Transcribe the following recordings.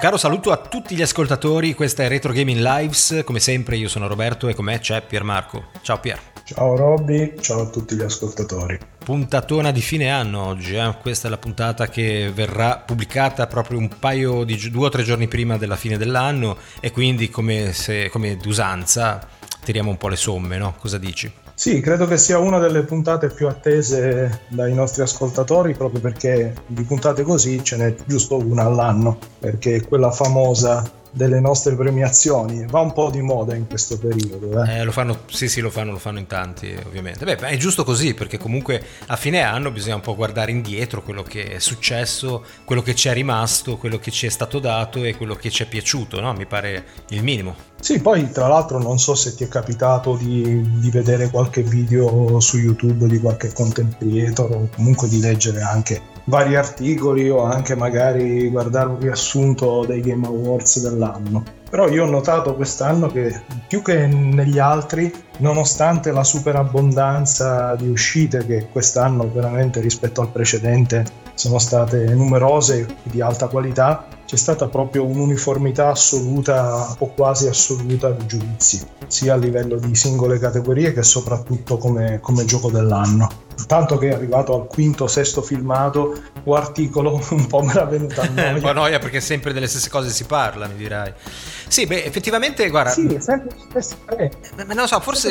caro saluto a tutti gli ascoltatori, questa è Retro Gaming Lives, come sempre io sono Roberto e con me c'è Piermarco. Ciao Pier. Ciao Robby, ciao a tutti gli ascoltatori. Puntatona di fine anno oggi, eh? questa è la puntata che verrà pubblicata proprio un paio di due o tre giorni prima della fine dell'anno e quindi come, se, come d'usanza tiriamo un po' le somme, no? Cosa dici? Sì, credo che sia una delle puntate più attese dai nostri ascoltatori proprio perché di puntate così ce n'è giusto una all'anno, perché quella famosa delle nostre premiazioni. Va un po' di moda in questo periodo. Eh? Eh, lo fanno, sì, sì, lo fanno, lo fanno in tanti, ovviamente. Beh, è giusto così, perché comunque a fine anno bisogna un po' guardare indietro quello che è successo, quello che ci è rimasto, quello che ci è stato dato e quello che ci è piaciuto, no? Mi pare il minimo. Sì, poi tra l'altro non so se ti è capitato di, di vedere qualche video su YouTube di qualche content creator o comunque di leggere anche vari articoli o anche magari guardare un riassunto dei Game Awards dell'anno. Però io ho notato quest'anno che più che negli altri, nonostante la superabbondanza di uscite che quest'anno veramente rispetto al precedente sono state numerose e di alta qualità, c'è stata proprio un'uniformità assoluta o quasi assoluta di giudizi, sia a livello di singole categorie che soprattutto come, come gioco dell'anno tanto che è arrivato al quinto, sesto filmato o articolo, un po' me l'ha venuta noia. un po' noia perché sempre delle stesse cose si parla, mi dirai. Sì, beh, effettivamente, guarda... Sì, sempre gli stessi premi. Ma non so, forse,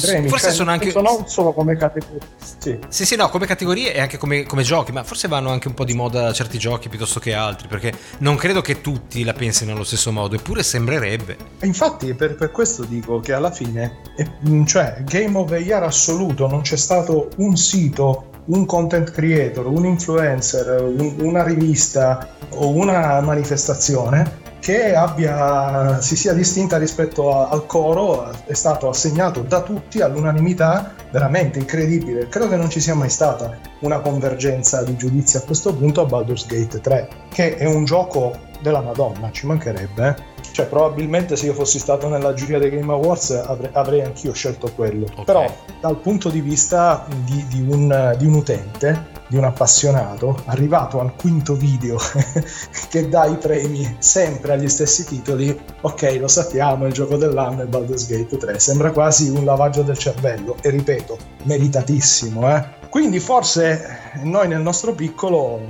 premi, forse cioè, sono anche... Non solo come categorie. Sì. sì, sì, no, come categorie e anche come, come, giochi, ma forse vanno anche un po' di moda certi giochi piuttosto che altri, perché non credo che tutti la pensino allo stesso modo, eppure sembrerebbe. E infatti, per, per questo dico che alla fine, cioè, Game of the Year assoluto, non c'è stato un sito un content creator, un influencer, un, una rivista o una manifestazione che abbia, si sia distinta rispetto a, al coro è stato assegnato da tutti all'unanimità veramente incredibile. Credo che non ci sia mai stata una convergenza di giudizi a questo punto a Baldur's Gate 3, che è un gioco della Madonna, ci mancherebbe. Cioè, probabilmente se io fossi stato nella giuria dei Game Awards avrei, avrei anch'io scelto quello. Okay. Però, dal punto di vista di, di, un, di un utente, di un appassionato, arrivato al quinto video che dà i premi sempre agli stessi titoli, ok, lo sappiamo, il gioco dell'anno è Baldur's Gate 3, sembra quasi un lavaggio del cervello e ripeto, meritatissimo, eh? Quindi forse noi nel nostro piccolo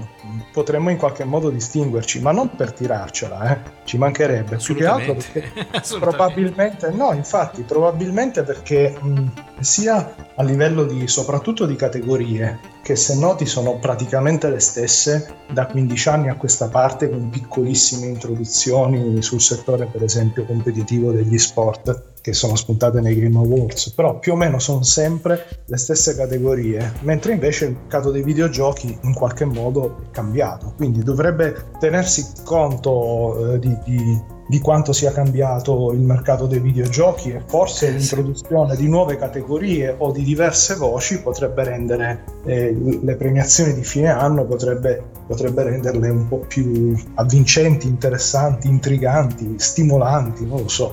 potremmo in qualche modo distinguerci, ma non per tirarcela, eh? ci mancherebbe, più che altro perché probabilmente, no, infatti, probabilmente perché mh, sia a livello di, soprattutto di categorie, che se noti sono praticamente le stesse da 15 anni a questa parte con piccolissime introduzioni sul settore per esempio competitivo degli sport che sono spuntate nei Game Awards, però più o meno sono sempre le stesse categorie, mentre invece il mercato dei videogiochi in qualche modo è cambiato, quindi dovrebbe tenersi conto eh, di, di di quanto sia cambiato il mercato dei videogiochi e forse l'introduzione di nuove categorie o di diverse voci potrebbe rendere eh, le premiazioni di fine anno potrebbe, potrebbe renderle un po' più avvincenti, interessanti, intriganti, stimolanti, non lo so.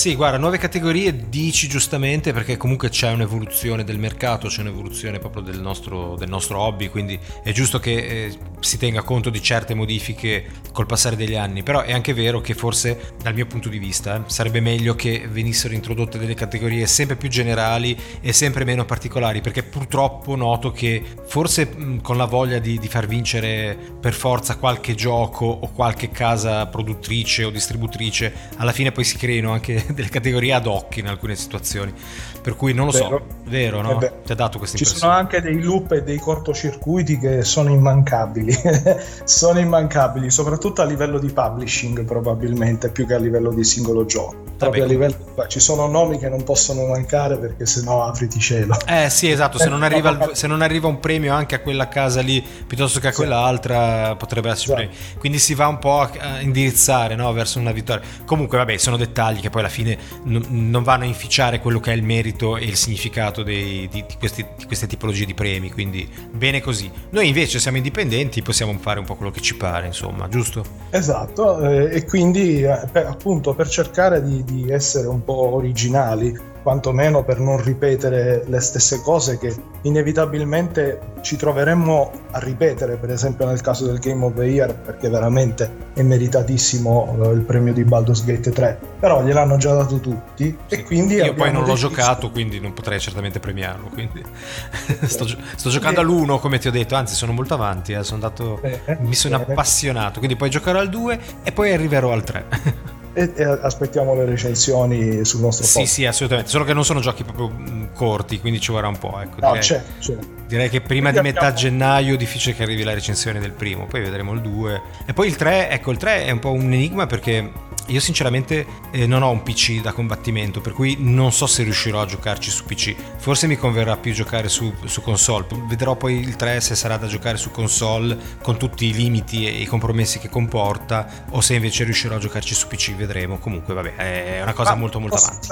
Sì, guarda, nuove categorie dici giustamente perché comunque c'è un'evoluzione del mercato, c'è un'evoluzione proprio del nostro, del nostro hobby, quindi è giusto che eh, si tenga conto di certe modifiche col passare degli anni, però è anche vero che forse dal mio punto di vista eh, sarebbe meglio che venissero introdotte delle categorie sempre più generali e sempre meno particolari, perché purtroppo noto che forse mh, con la voglia di, di far vincere per forza qualche gioco o qualche casa produttrice o distributrice, alla fine poi si creino anche delle categorie ad hoc in alcune situazioni. Per cui non lo vero. so, vero, no? Eh Ti ha dato questa impressione. Ci sono anche dei loop e dei cortocircuiti che sono immancabili, sono immancabili, soprattutto a livello di publishing probabilmente, più che a livello di singolo gioco. Proprio a livello, ci sono nomi che non possono mancare perché sennò apriti cielo. Eh sì, esatto, se non, arriva, il, se non arriva un premio anche a quella casa lì piuttosto che a quell'altra potrebbe essere esatto. Quindi si va un po' a indirizzare no? verso una vittoria. Comunque vabbè, sono dettagli che poi alla fine n- non vanno a inficiare quello che è il merito merito e il significato dei, di, di, questi, di, queste tipologie di premi, quindi bene così. Noi invece siamo indipendenti, possiamo fare un po' quello che ci pare, insomma, giusto? Esatto, eh, e quindi eh, per, appunto per cercare di, di essere un po' originali quantomeno per non ripetere le stesse cose che inevitabilmente ci troveremmo a ripetere, per esempio nel caso del Game of the Year, perché veramente è meritatissimo eh, il premio di Baldur's Gate 3, però gliel'hanno già dato tutti sì. e quindi... Io poi non l'ho deciso... giocato, quindi non potrei certamente premiarlo, quindi sto, sto, giocando all'1 come ti ho detto, anzi sono molto avanti, eh. sono andato, eh, mi sono appassionato, quindi poi giocherò al 2 e poi arriverò al 3. e, e, aspettiamo le recensioni sul nostro sì, podcast. Sì, assolutamente. Solo che non sono giochi proprio mm, corti, quindi ci vorrà un po'. Ecco, no, direi, c'è, c'è. direi che prima di metà gennaio è difficile che arrivi la recensione del primo, poi vedremo il 2. E poi il 3, ecco, il 3 è un po' un enigma perché io sinceramente eh, non ho un PC da combattimento, per cui non so se riuscirò a giocarci su PC. Forse mi converrà più giocare su, su, console. Vedrò poi il 3 se sarà da giocare su console con tutti i limiti e i compromessi che comporta, o se invece riuscirò a giocarci su PC, vedremo. Comunque, vabbè, è una cosa ah, molto molto avanti.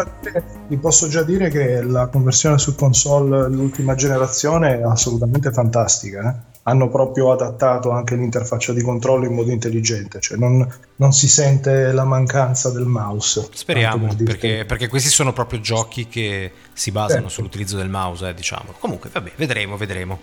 Vi posso già dire che la conversione su console dell'ultima generazione è assolutamente fantastica. Eh? Hanno proprio adattato anche l'interfaccia di controllo in modo intelligente, cioè non, non si sente la mancanza del mouse. Speriamo, per perché, perché, questi sono proprio giochi che si basano certo. sull'utilizzo del mouse, eh, diciamo. Comunque, vabbè, vedremo, vedremo.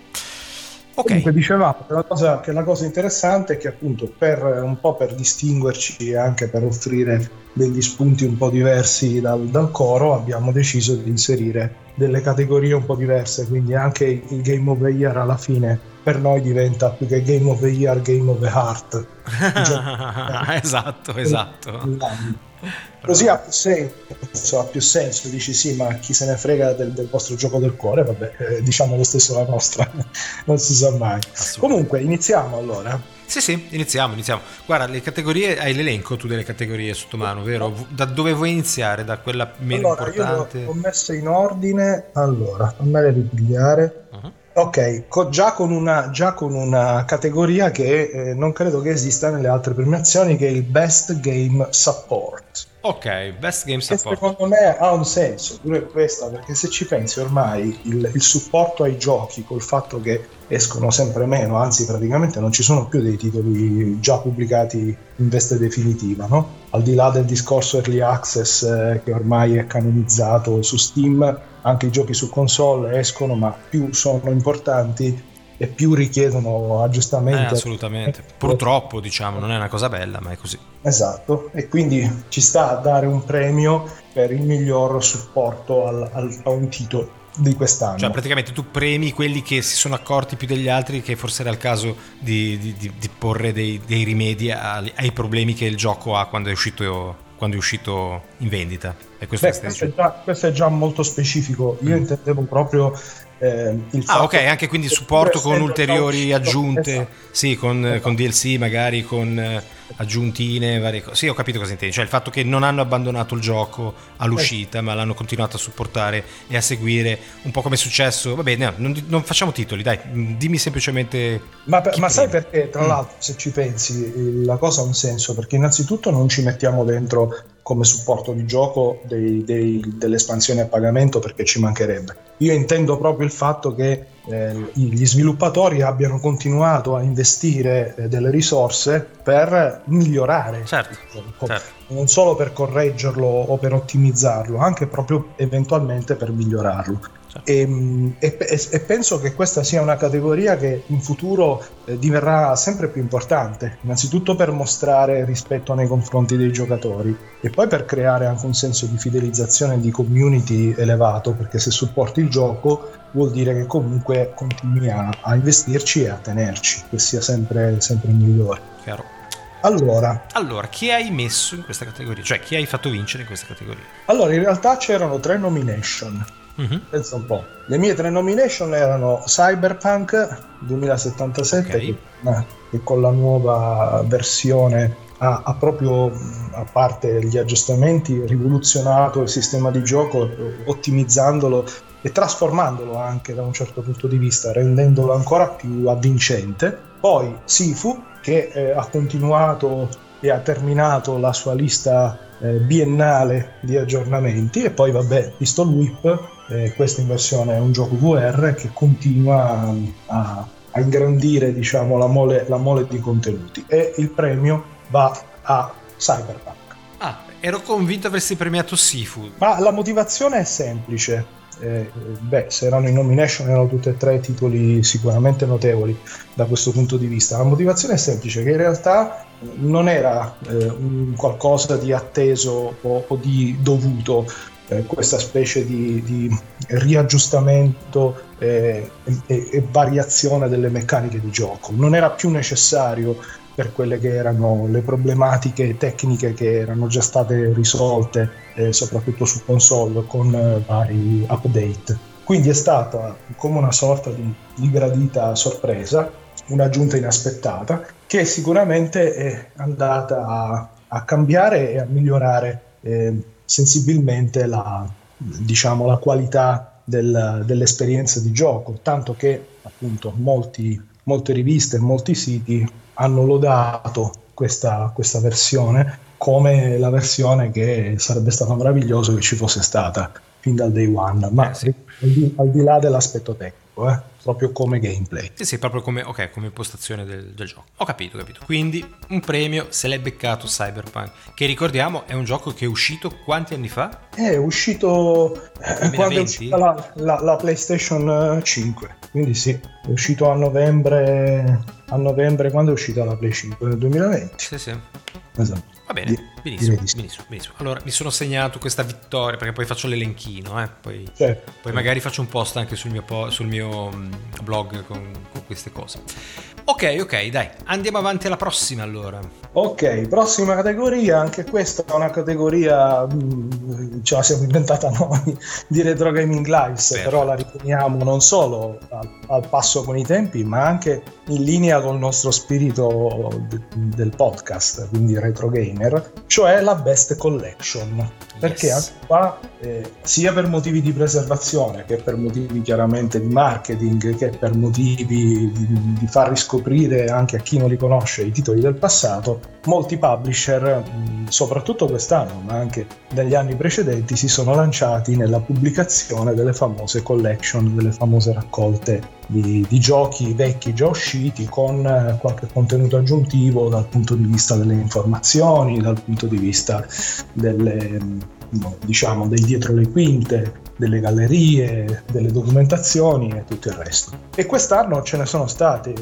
Okay. Comunque dicevamo che la, cosa, che la cosa interessante è che appunto per un po' per distinguerci e anche per offrire degli spunti un po' diversi dal, dal, coro abbiamo deciso di inserire delle categorie un po' diverse, quindi anche il Game of the Year alla fine per noi diventa più che Game of the Year, Game of the Heart. esatto, esatto. Così ha più, senso, ha più senso, dici sì, ma chi se ne frega del, del vostro gioco del cuore? Vabbè, eh, diciamo lo stesso la nostra, non si sa mai. Comunque, iniziamo allora. Sì, sì, iniziamo, iniziamo. Guarda, le categorie, hai l'elenco tu delle categorie sotto mano, vero? Da dove vuoi iniziare? Da quella meno allora, importante? Io ho messe in ordine, allora, fammele ripigliare. Uh-huh. Ok, co- già, con una, già, con una, categoria che eh, non credo che esista nelle altre premiazioni, che è il Best Game Support. Ok, Best Game Support. Che secondo me ha un senso, pure questa, perché se ci pensi ormai il, il supporto ai giochi, col fatto che escono sempre meno, anzi praticamente non ci sono più dei titoli già pubblicati in veste definitiva, no? Al di là del discorso early access eh, che ormai è canonizzato su Steam, anche i giochi su console escono, ma più sono importanti e più richiedono aggiustamenti. Eh, assolutamente. Purtroppo, diciamo, non è una cosa bella, ma è così. Esatto, e quindi ci sta a dare un premio per il miglior supporto al, al, a un titolo di quest'anno. Cioè, praticamente tu premi quelli che si sono accorti più degli altri che forse era il caso di, di, di porre dei, dei rimedi ai, ai problemi che il gioco ha quando è uscito quando è uscito in vendita. E questo, Beh, è questo, è già, questo, è già, molto specifico. Io mm. intendevo proprio eh, ah, ok, anche quindi supporto con ulteriori aggiunte, esatto. sì, con, esatto. con, DLC magari, con eh, aggiuntine, varie cose. Sì, ho capito cosa intendi, cioè il fatto che non hanno abbandonato il gioco all'uscita, ma l'hanno continuato a supportare e a seguire, un po' come è successo. Va bene, no, non, non, facciamo titoli, dai, dimmi semplicemente... Ma, per, ma sai perché, tra mm. l'altro, se ci pensi, la cosa ha un senso, perché innanzitutto non ci mettiamo dentro come supporto di gioco dei, dei, delle espansioni a pagamento perché ci mancherebbe. Io intendo proprio il fatto che eh, gli sviluppatori abbiano continuato a investire eh, delle risorse per migliorare certo, certo. non solo per correggerlo o per ottimizzarlo, anche proprio eventualmente per migliorarlo. E, e, e, penso che questa sia una categoria che in futuro eh, diverrà sempre più importante, innanzitutto per mostrare rispetto nei confronti dei giocatori e poi per creare anche un senso di fidelizzazione e di community elevato, perché se supporti il gioco vuol dire che comunque continui a, a investirci e a tenerci, che sia sempre, sempre migliore. Chiaro. Allora. allora, chi hai messo in questa categoria? Cioè, chi hai fatto vincere in questa categoria? Allora, in realtà c'erano tre nomination. Uh-huh. Pensa un po'. Le mie tre nomination erano Cyberpunk 2077, okay. che, che, con la nuova versione ha, ha, proprio, a parte gli aggiustamenti, rivoluzionato il sistema di gioco, ottimizzandolo e trasformandolo anche da un certo punto di vista, rendendolo ancora più avvincente. Poi Sifu, che eh, ha continuato e ha terminato la sua lista eh, biennale di aggiornamenti e poi vabbè Pistol Whip eh, questo in versione è un gioco VR che continua a, a ingrandire diciamo, la, mole, la mole di contenuti e il premio va a Cyberpunk. Ah, ero convinto avresti premiato Sifu. Ma la motivazione è semplice. Eh, beh, se erano in nomination erano tutti e tre titoli sicuramente notevoli da questo punto di vista. La motivazione è semplice, che in realtà non era eh, un qualcosa di atteso o, o di dovuto, eh, questa specie di, di riaggiustamento eh, e, e, variazione delle meccaniche di gioco. Non era più necessario per quelle che erano le problematiche tecniche che erano già state risolte, eh, soprattutto su console, con eh, vari update. Quindi è stata come una sorta di, di gradita sorpresa, un'aggiunta inaspettata, che sicuramente è andata a, a cambiare e a migliorare eh, sensibilmente la, diciamo, la qualità del, dell'esperienza di gioco, tanto che appunto molti, molte riviste e molti siti hanno lodato questa, questa versione come la versione che sarebbe stato meraviglioso che ci fosse stata fin dal day one, ma eh sì. al, di, al, di, là dell'aspetto tecnico, eh, proprio come gameplay. Sì, sì, proprio come, okay, come impostazione del, del, gioco. Ho capito, ho capito. Quindi un premio se l'è beccato Cyberpunk, che ricordiamo è un gioco che è uscito quanti anni fa? È uscito 2020? Eh, quando è uscita la, la, la PlayStation 5, eh, quindi sì, è uscito a novembre, a novembre quando è uscita la Play 5 nel 2020. Sì, sì. Esatto. Va bene, benissimo, benissimo, benissimo, Allora mi sono segnato questa vittoria perché poi faccio l'elenchino, eh? poi, certo. poi, magari faccio un post anche sul mio, po- sul mio mm, blog con, con queste cose. Ok, ok, dai, andiamo avanti alla prossima allora. Ok, prossima categoria, anche questa è una categoria, mm, ce la siamo inventata noi, di Retro Gaming Lives, Perfetto. però la riteniamo non solo al, al, passo con i tempi, ma anche in linea con il nostro spirito de, del podcast, quindi Retro Gamer, cioè la Best Collection. Perché yes. qua, eh, sia per motivi di preservazione che per motivi chiaramente di marketing, che per motivi di, di far riscoprire scoprire anche a chi non li conosce i titoli del passato, molti publisher, soprattutto quest'anno, ma anche negli anni precedenti, si sono lanciati nella pubblicazione delle famose collection, delle famose raccolte di, di giochi vecchi già usciti con eh, qualche contenuto aggiuntivo dal punto di vista delle informazioni, dal punto di vista delle, diciamo, dei dietro le quinte, delle gallerie, delle documentazioni e tutto il resto. E quest'anno ce ne sono state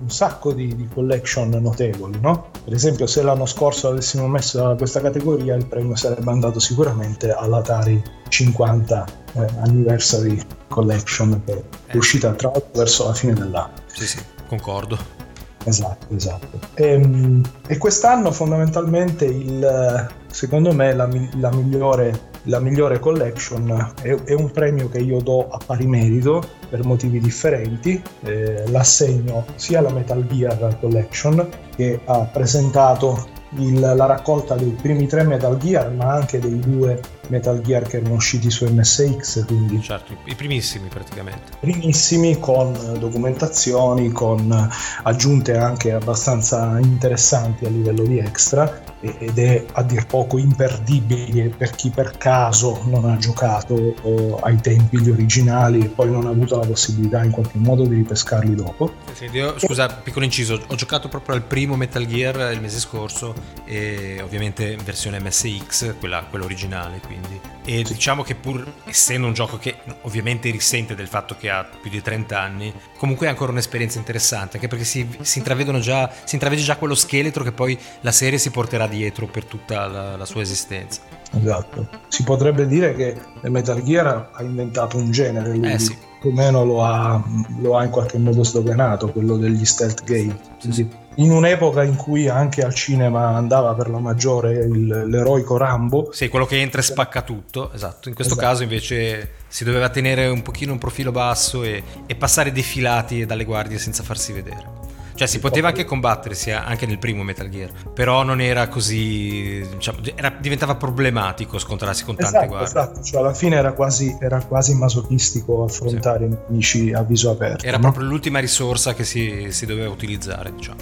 un sacco di, di collection notevoli, no? Per esempio se l'anno scorso avessimo messo questa categoria il premio sarebbe andato sicuramente all'Atari 50 eh, Anniversary Collection che è eh. uscita tra l'altro verso la fine dell'anno. Sì, sì, concordo. Esatto, esatto. E, ehm, e quest'anno fondamentalmente il, secondo me la, la migliore la migliore collection è, è, un premio che io do a pari merito per motivi differenti. Eh, l'assegno sia alla Metal Gear Collection che ha presentato il, la raccolta dei primi tre Metal Gear, ma anche dei due Metal Gear che erano usciti su MSX. Quindi certo, i primissimi praticamente. Primissimi con documentazioni, con aggiunte anche abbastanza interessanti a livello di extra ed è a dir poco imperdibile per chi per caso non ha giocato oh, ai tempi gli originali e poi non ha avuto la possibilità in qualche modo di ripescarli dopo. Sì, io, scusa, piccolo inciso, ho giocato proprio al primo Metal Gear il mese scorso e ovviamente in versione MSX, quella, quella originale quindi. E sì. diciamo che pur essendo un gioco che ovviamente risente del fatto che ha più di 30 anni, comunque è ancora un'esperienza interessante, anche perché si, si intravedono già, si intravede già quello scheletro che poi la serie si porterà dietro per tutta la, la sua esistenza. Esatto. Si potrebbe dire che Metal Gear ha inventato un genere, lui eh, sì. più o meno lo ha, lo ha, in qualche modo sdoganato, quello degli stealth game. Sì, sì. In un'epoca in cui anche al cinema andava per la maggiore il, l'eroico Rambo. Sì, quello che entra e spacca tutto, esatto. In questo esatto. caso invece si doveva tenere un pochino un profilo basso e, e passare defilati dalle guardie senza farsi vedere. Cioè si poteva anche combattersi anche nel primo Metal Gear, però non era così, diciamo, era, diventava problematico scontrarsi con tante esatto, guardie. Esatto, cioè alla fine era quasi, era quasi masochistico affrontare sì. nemici a viso aperto. Era no? proprio l'ultima risorsa che si, si doveva utilizzare, diciamo.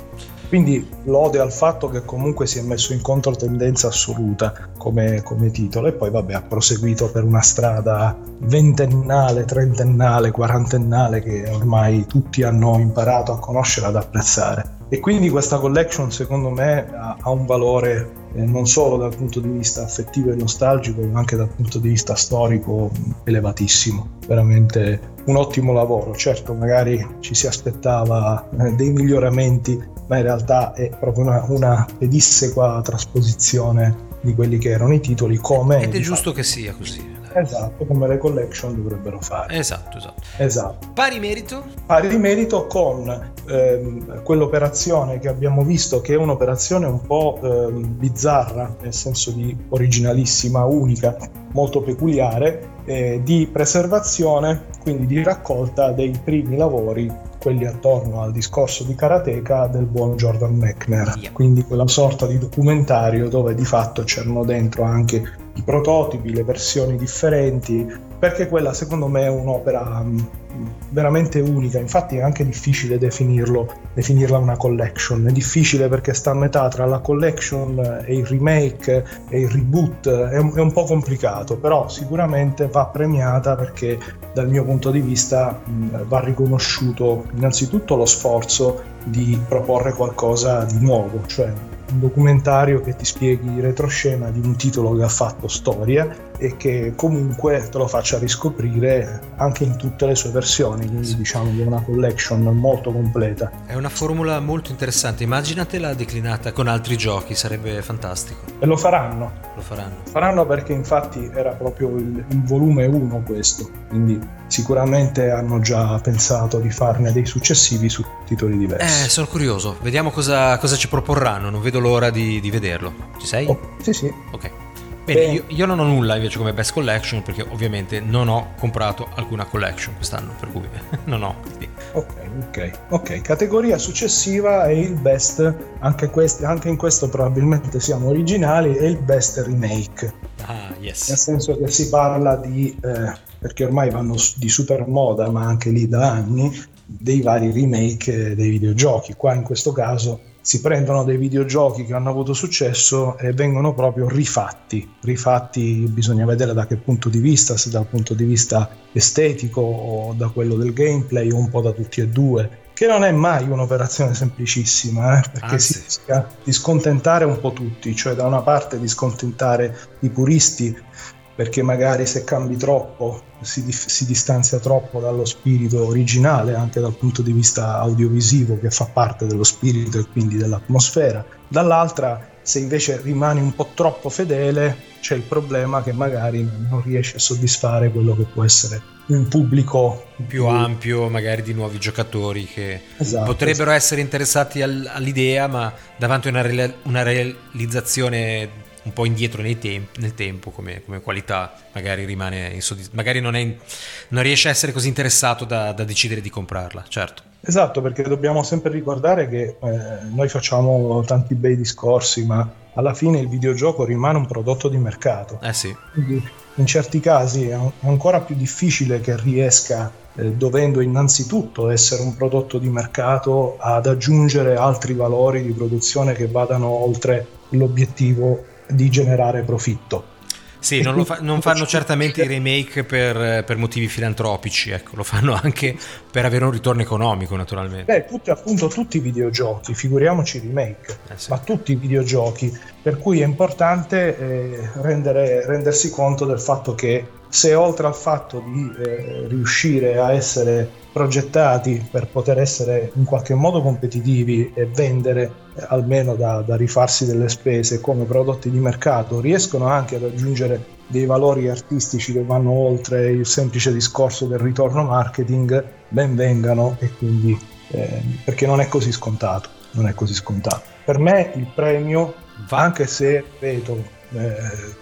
Quindi lode al fatto che comunque si è messo in controtendenza assoluta come, come, titolo e poi vabbè ha proseguito per una strada ventennale, trentennale, quarantennale che ormai tutti hanno imparato a conoscere ad apprezzare. E quindi questa collection secondo me ha, ha un valore eh, non solo dal punto di vista affettivo e nostalgico, ma anche dal punto di vista storico elevatissimo. Veramente un ottimo lavoro. Certo, magari ci si aspettava eh, dei miglioramenti, ma in realtà è proprio una, una pedissequa trasposizione di quelli che erano i titoli come... Ed è giusto fatto. che sia così. Esatto, come le collection dovrebbero fare. Esatto, esatto. esatto. Pari merito? Pari merito con ehm, quell'operazione che abbiamo visto che è un'operazione un po' ehm, bizzarra, nel senso di originalissima, unica, molto peculiare, eh, di preservazione, quindi di raccolta dei primi lavori quelli attorno al discorso di karateka del buon Jordan Mechner. Quindi quella sorta di documentario dove di fatto c'erano dentro anche i prototipi, le versioni differenti, perché quella secondo me è un'opera mm, veramente unica, infatti è anche difficile definirlo, definirla una collection, è difficile perché sta a metà tra la collection e il remake e il reboot, è un, è un po' complicato, però sicuramente va premiata perché dal mio punto di vista mh, va riconosciuto innanzitutto lo sforzo di proporre qualcosa di nuovo, cioè un documentario che ti spieghi il retroscena di un titolo che ha fatto storia e che comunque te lo faccia riscoprire anche in tutte le sue versioni, quindi diciamo che è una collection molto completa. È una formula molto interessante, immaginatela declinata con altri giochi, sarebbe fantastico. E lo faranno. Lo faranno. Faranno perché infatti era proprio il, il volume 1 questo, quindi sicuramente hanno già pensato di farne dei successivi su titoli diversi. Eh, sono curioso, vediamo cosa, cosa ci proporranno, non vedo l'ora di, di vederlo. Ci sei? Oh, sì, sì. Ok. Bene, io, io, non ho nulla invece come best collection perché ovviamente non ho comprato alcuna collection quest'anno, per cui non ho. Ok, ok, ok. Categoria successiva è il best, anche, questi, anche in questo probabilmente siamo originali, è il best remake. Ah, yes. Nel senso che si parla di, eh, perché ormai vanno di super moda, ma anche lì da anni, dei vari remake dei videogiochi. Qua in questo caso si prendono dei videogiochi che hanno avuto successo e vengono proprio rifatti. Rifatti bisogna vedere da che punto di vista, se dal punto di vista estetico o da quello del gameplay o un po' da tutti e due. Che non è mai un'operazione semplicissima, eh, perché Anzi. si rischia di scontentare un po' tutti, cioè da una parte di scontentare i puristi perché magari se cambi troppo si, si, distanzia troppo dallo spirito originale anche dal punto di vista audiovisivo che fa parte dello spirito e quindi dell'atmosfera. Dall'altra, se invece rimani un po' troppo fedele, c'è il problema che magari non riesci a soddisfare quello che può essere un pubblico più, più ampio, magari di nuovi giocatori che esatto, potrebbero esatto. essere interessati al, all'idea, ma davanti a una, re- una realizzazione un po' indietro temp- nel tempo come, come, qualità, magari rimane insoddisf- magari non, è, non, riesce a essere così interessato da, da, decidere di comprarla, certo. Esatto, perché dobbiamo sempre ricordare che eh, noi facciamo tanti bei discorsi, ma alla fine il videogioco rimane un prodotto di mercato. Eh sì. Quindi in certi casi è ancora più difficile che riesca, eh, dovendo innanzitutto essere un prodotto di mercato, ad aggiungere altri valori di produzione che vadano oltre l'obiettivo di generare profitto. Sì, non, fa, non, fanno certamente i remake per, per, motivi filantropici, ecco, lo fanno anche per avere un ritorno economico, naturalmente. Beh, tutti, appunto, tutti i videogiochi, figuriamoci i remake, eh sì. ma tutti i videogiochi, per cui è importante eh, rendere, rendersi conto del fatto che se oltre al fatto di eh, riuscire a essere progettati per poter essere in qualche modo competitivi e vendere eh, almeno da, da, rifarsi delle spese come prodotti di mercato, riescono anche ad aggiungere dei valori artistici che vanno oltre il semplice discorso del ritorno marketing, ben vengano e quindi eh, perché non è così scontato, non è così scontato. Per me il premio, anche se ripeto, eh,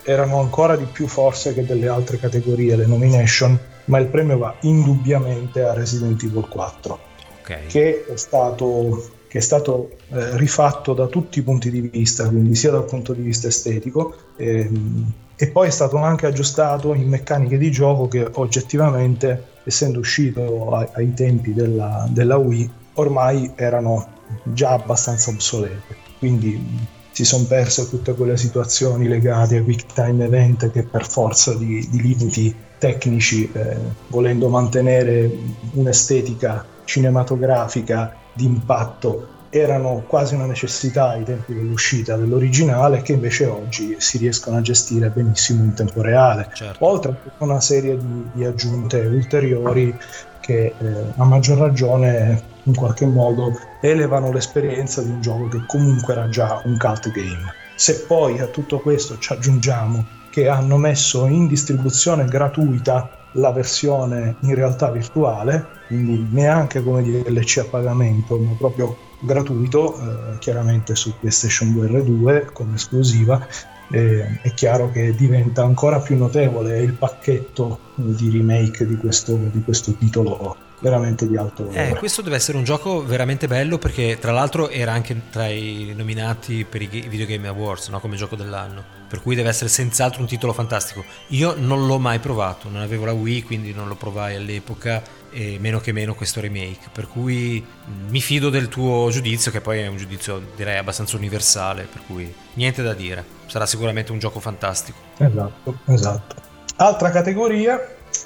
erano ancora di più forse che delle altre categorie le nomination, ma il premio va indubbiamente a Resident Evil 4, okay. che è stato, che è stato eh, rifatto da tutti i punti di vista, quindi sia dal punto di vista estetico, ehm, e poi è stato anche aggiustato in meccaniche di gioco che oggettivamente, essendo uscito ai, ai tempi della, della Wii, ormai erano già abbastanza obsolete. Quindi si sono perse tutte quelle situazioni legate ai quick time event che per forza di, di limiti tecnici, eh, volendo mantenere un'estetica cinematografica di impatto erano quasi una necessità ai tempi dell'uscita dell'originale che invece oggi si riescono a gestire benissimo in tempo reale, certo. oltre a tutta una serie di, di aggiunte ulteriori che eh, a maggior ragione in qualche modo elevano l'esperienza di un gioco che comunque era già un cult game. Se poi a tutto questo ci aggiungiamo che hanno messo in distribuzione gratuita la versione in realtà virtuale, quindi neanche come DLC a pagamento, ma proprio gratuito, eh, chiaramente su PlayStation 2 R2 come esclusiva. Eh, è chiaro che diventa ancora più notevole il pacchetto di remake di questo, di questo titolo veramente di alto valore. Eh, questo deve essere un gioco veramente bello perché tra l'altro era anche tra i nominati per i Video Game Awards no? come gioco dell'anno, per cui deve essere senz'altro un titolo fantastico. Io non l'ho mai provato, non avevo la Wii quindi non lo provai all'epoca e meno che meno questo remake, per cui mi fido del tuo giudizio che poi è un giudizio direi abbastanza universale, per cui niente da dire, sarà sicuramente un gioco fantastico. Esatto, esatto. Altra categoria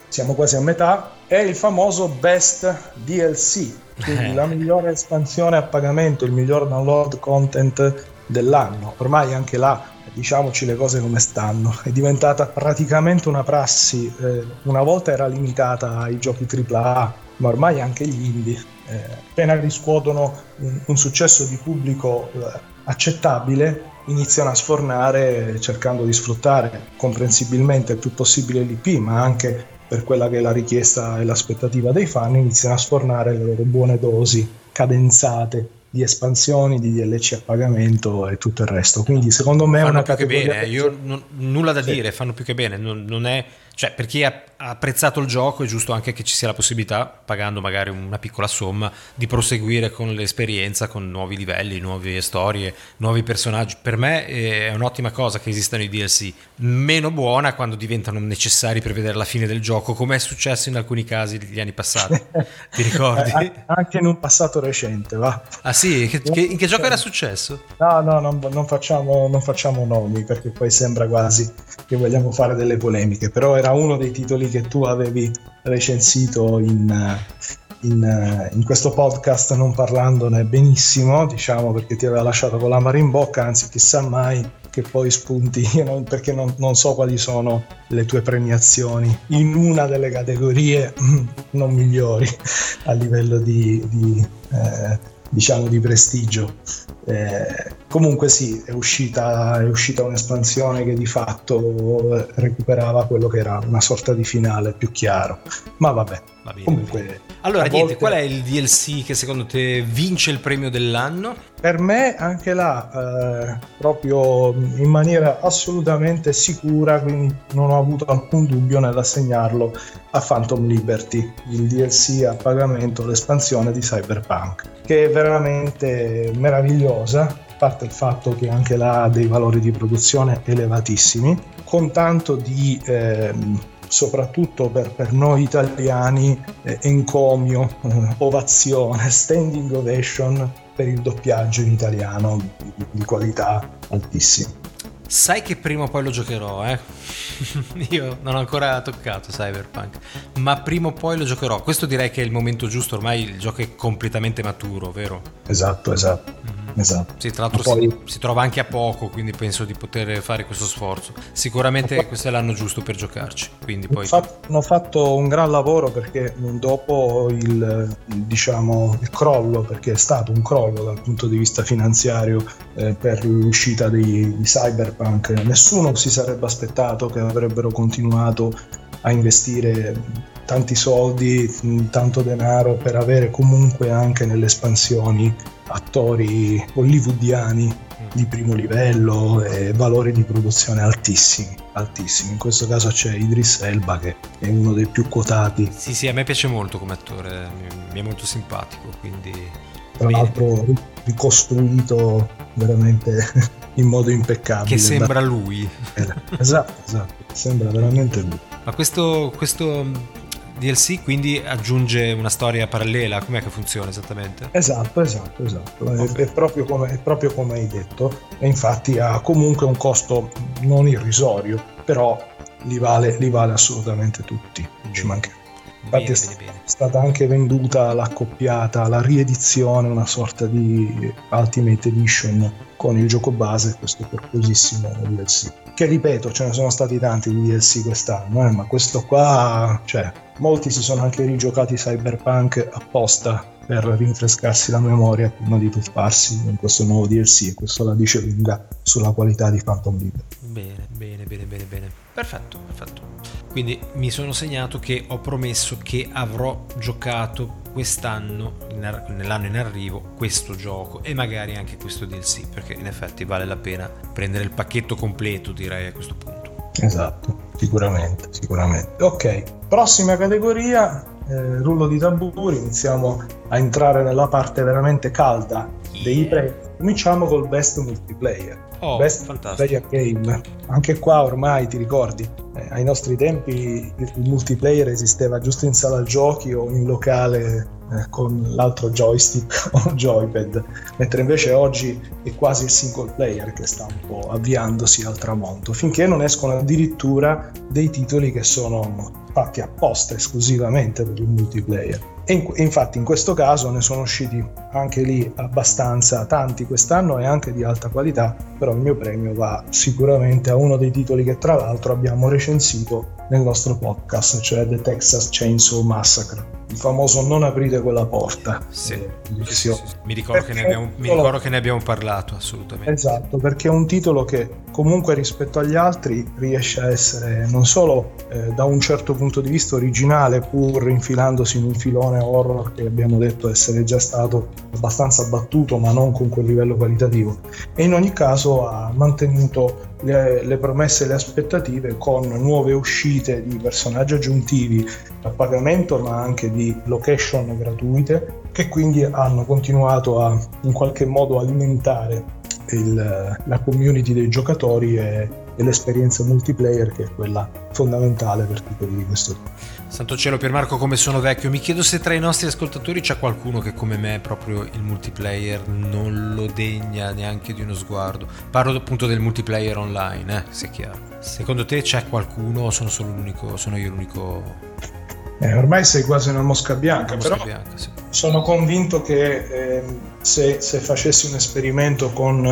siamo quasi a metà, è il famoso Best DLC, quindi eh. la migliore espansione a pagamento, il miglior download content dell'anno. Ormai anche là, diciamoci le cose come stanno, è diventata praticamente una prassi, eh, una volta era limitata ai giochi AAA, ma ormai anche gli indie, eh, appena riscuotono un, un, successo di pubblico eh, accettabile, iniziano a sfornare cercando di sfruttare comprensibilmente il più possibile l'IP, ma anche per quella che è la richiesta e l'aspettativa dei fan, iniziano a sfornare le loro buone dosi cadenzate di espansioni, di DLC a pagamento e tutto il resto. Quindi secondo me fanno è una più categoria... che bene, io non, nulla da sì. dire, fanno più che bene, non, non è cioè, per chi ha apprezzato il gioco è giusto anche che ci sia la possibilità, pagando magari una piccola somma, di proseguire con l'esperienza, con nuovi livelli, nuove storie, nuovi personaggi. Per me è un'ottima cosa che esistano i DLC, meno buona quando diventano necessari per vedere la fine del gioco, come è successo in alcuni casi negli anni passati. Ti ricordi? anche in un passato recente, va. Ah sì? Che, che, in che gioco era successo? No, no, non, non, facciamo, non facciamo nomi perché poi sembra quasi che vogliamo fare delle polemiche, però era era uno dei titoli che tu avevi recensito in, in, in, questo podcast non parlandone benissimo, diciamo perché ti aveva lasciato con la mare in bocca, anzi chissà mai che poi spunti, perché non, non, so quali sono le tue premiazioni in una delle categorie non migliori a livello di, di eh, diciamo di prestigio. Eh, comunque sì, è uscita, è uscita, un'espansione che di fatto recuperava quello che era una sorta di finale più chiaro. Ma vabbè, Va bene, comunque... Allora, niente, qual è il DLC che secondo te vince il premio dell'anno? Per me anche là, eh, proprio in maniera assolutamente sicura, quindi non ho avuto alcun dubbio nell'assegnarlo a Phantom Liberty, il DLC a pagamento, l'espansione di Cyberpunk, che è veramente meravigliosa, a parte il fatto che anche là ha dei valori di produzione elevatissimi, con tanto di... Eh, soprattutto per, per, noi italiani, eh, encomio, eh, ovazione, standing ovation per il doppiaggio in italiano di, di qualità altissima. Sai che prima o poi lo giocherò, eh? Io non ho ancora toccato Cyberpunk, ma prima o poi lo giocherò. Questo direi che è il momento giusto, ormai il gioco è completamente maturo, vero? Esatto, esatto. Mm-hmm. Esatto. Sì, tra l'altro poi... si, si, trova anche a poco, quindi penso di poter fare questo sforzo. Sicuramente poi... questo è l'anno giusto per giocarci. Quindi poi... Hanno fatto un gran lavoro perché dopo il, diciamo, il crollo, perché è stato un crollo dal punto di vista finanziario eh, per l'uscita di, di Cyberpunk, nessuno si sarebbe aspettato che avrebbero continuato a investire tanti soldi, tanto denaro per avere comunque anche nelle espansioni attori hollywoodiani di primo livello e valori di produzione altissimi, altissimi. In questo caso c'è Idris Elba che è uno dei più quotati. Sì, sì, a me piace molto come attore, mi è molto simpatico, quindi... Tra l'altro ricostruito veramente in modo impeccabile. Che sembra lui. Esatto, esatto, sembra veramente lui. Ma questo, questo DLC quindi aggiunge una storia parallela, com'è che funziona esattamente? Esatto, esatto, esatto, okay. è, è, proprio come, è, proprio come, hai detto e infatti ha comunque un costo non irrisorio, però li vale, li vale assolutamente tutti, ci manca. Infatti bene, è, bene, è stata anche venduta l'accoppiata, la riedizione, una sorta di Ultimate Edition con il gioco base questo corposissimo DLC. Che ripeto, ce ne sono stati tanti di DLC quest'anno, eh, ma questo qua, cioè, molti si sono anche rigiocati Cyberpunk apposta per rinfrescarsi la memoria prima di tuffarsi in questo nuovo DLC e questo la dice lunga sulla qualità di Phantom Liberty. Bene, bene, bene, bene, bene. Perfetto, perfetto. Quindi mi sono segnato che ho promesso che avrò giocato quest'anno, nell'anno in arrivo, questo gioco e magari anche questo DLC, perché in effetti vale la pena prendere il pacchetto completo, direi a questo punto. Esatto, sicuramente, sicuramente. Ok, prossima categoria, eh, rullo di tamburi, iniziamo a entrare nella parte veramente calda yeah. dei prezzi. Cominciamo col best multiplayer. Oh, best fantastico. multiplayer game. Anche qua ormai ti ricordi, eh, ai nostri tempi il, il multiplayer esisteva giusto in sala giochi o in locale eh, con l'altro joystick o joypad, mentre invece oggi è quasi il single player che sta un po' avviandosi al tramonto, finché non escono addirittura dei titoli che sono fatti apposta esclusivamente per il multiplayer. E in, infatti in questo caso ne sono usciti anche lì abbastanza tanti quest'anno e anche di alta qualità, però il mio premio va sicuramente a uno dei titoli che tra l'altro abbiamo recensito nel nostro podcast, cioè The Texas Chainsaw Massacre il famoso non aprite quella porta. Sì, eh, sì, sì. Mi, ricordo che, abbiamo, mi, ricordo che ne abbiamo, parlato assolutamente. Esatto, perché è un titolo che comunque rispetto agli altri riesce a essere non solo eh, da un certo punto di vista originale, pur infilandosi in un filone horror che abbiamo detto essere già stato abbastanza battuto, ma non con quel livello qualitativo, e in ogni caso ha mantenuto le, le promesse e le aspettative con nuove uscite di personaggi aggiuntivi a pagamento ma anche di location gratuite che quindi hanno continuato a in qualche modo alimentare il, la community dei giocatori e, e l'esperienza multiplayer che è quella fondamentale per titoli di questo tipo. Santo cielo Pier Marco come sono vecchio, mi chiedo se tra i nostri ascoltatori c'è qualcuno che come me proprio il multiplayer non lo degna neanche di uno sguardo. Parlo appunto del multiplayer online, eh, se è chiaro. Secondo te c'è qualcuno o sono solo l'unico, sono io l'unico eh, ormai sei quasi una mosca bianca, una mosca bianca, sì. sono convinto che eh, se, se, facessi un esperimento con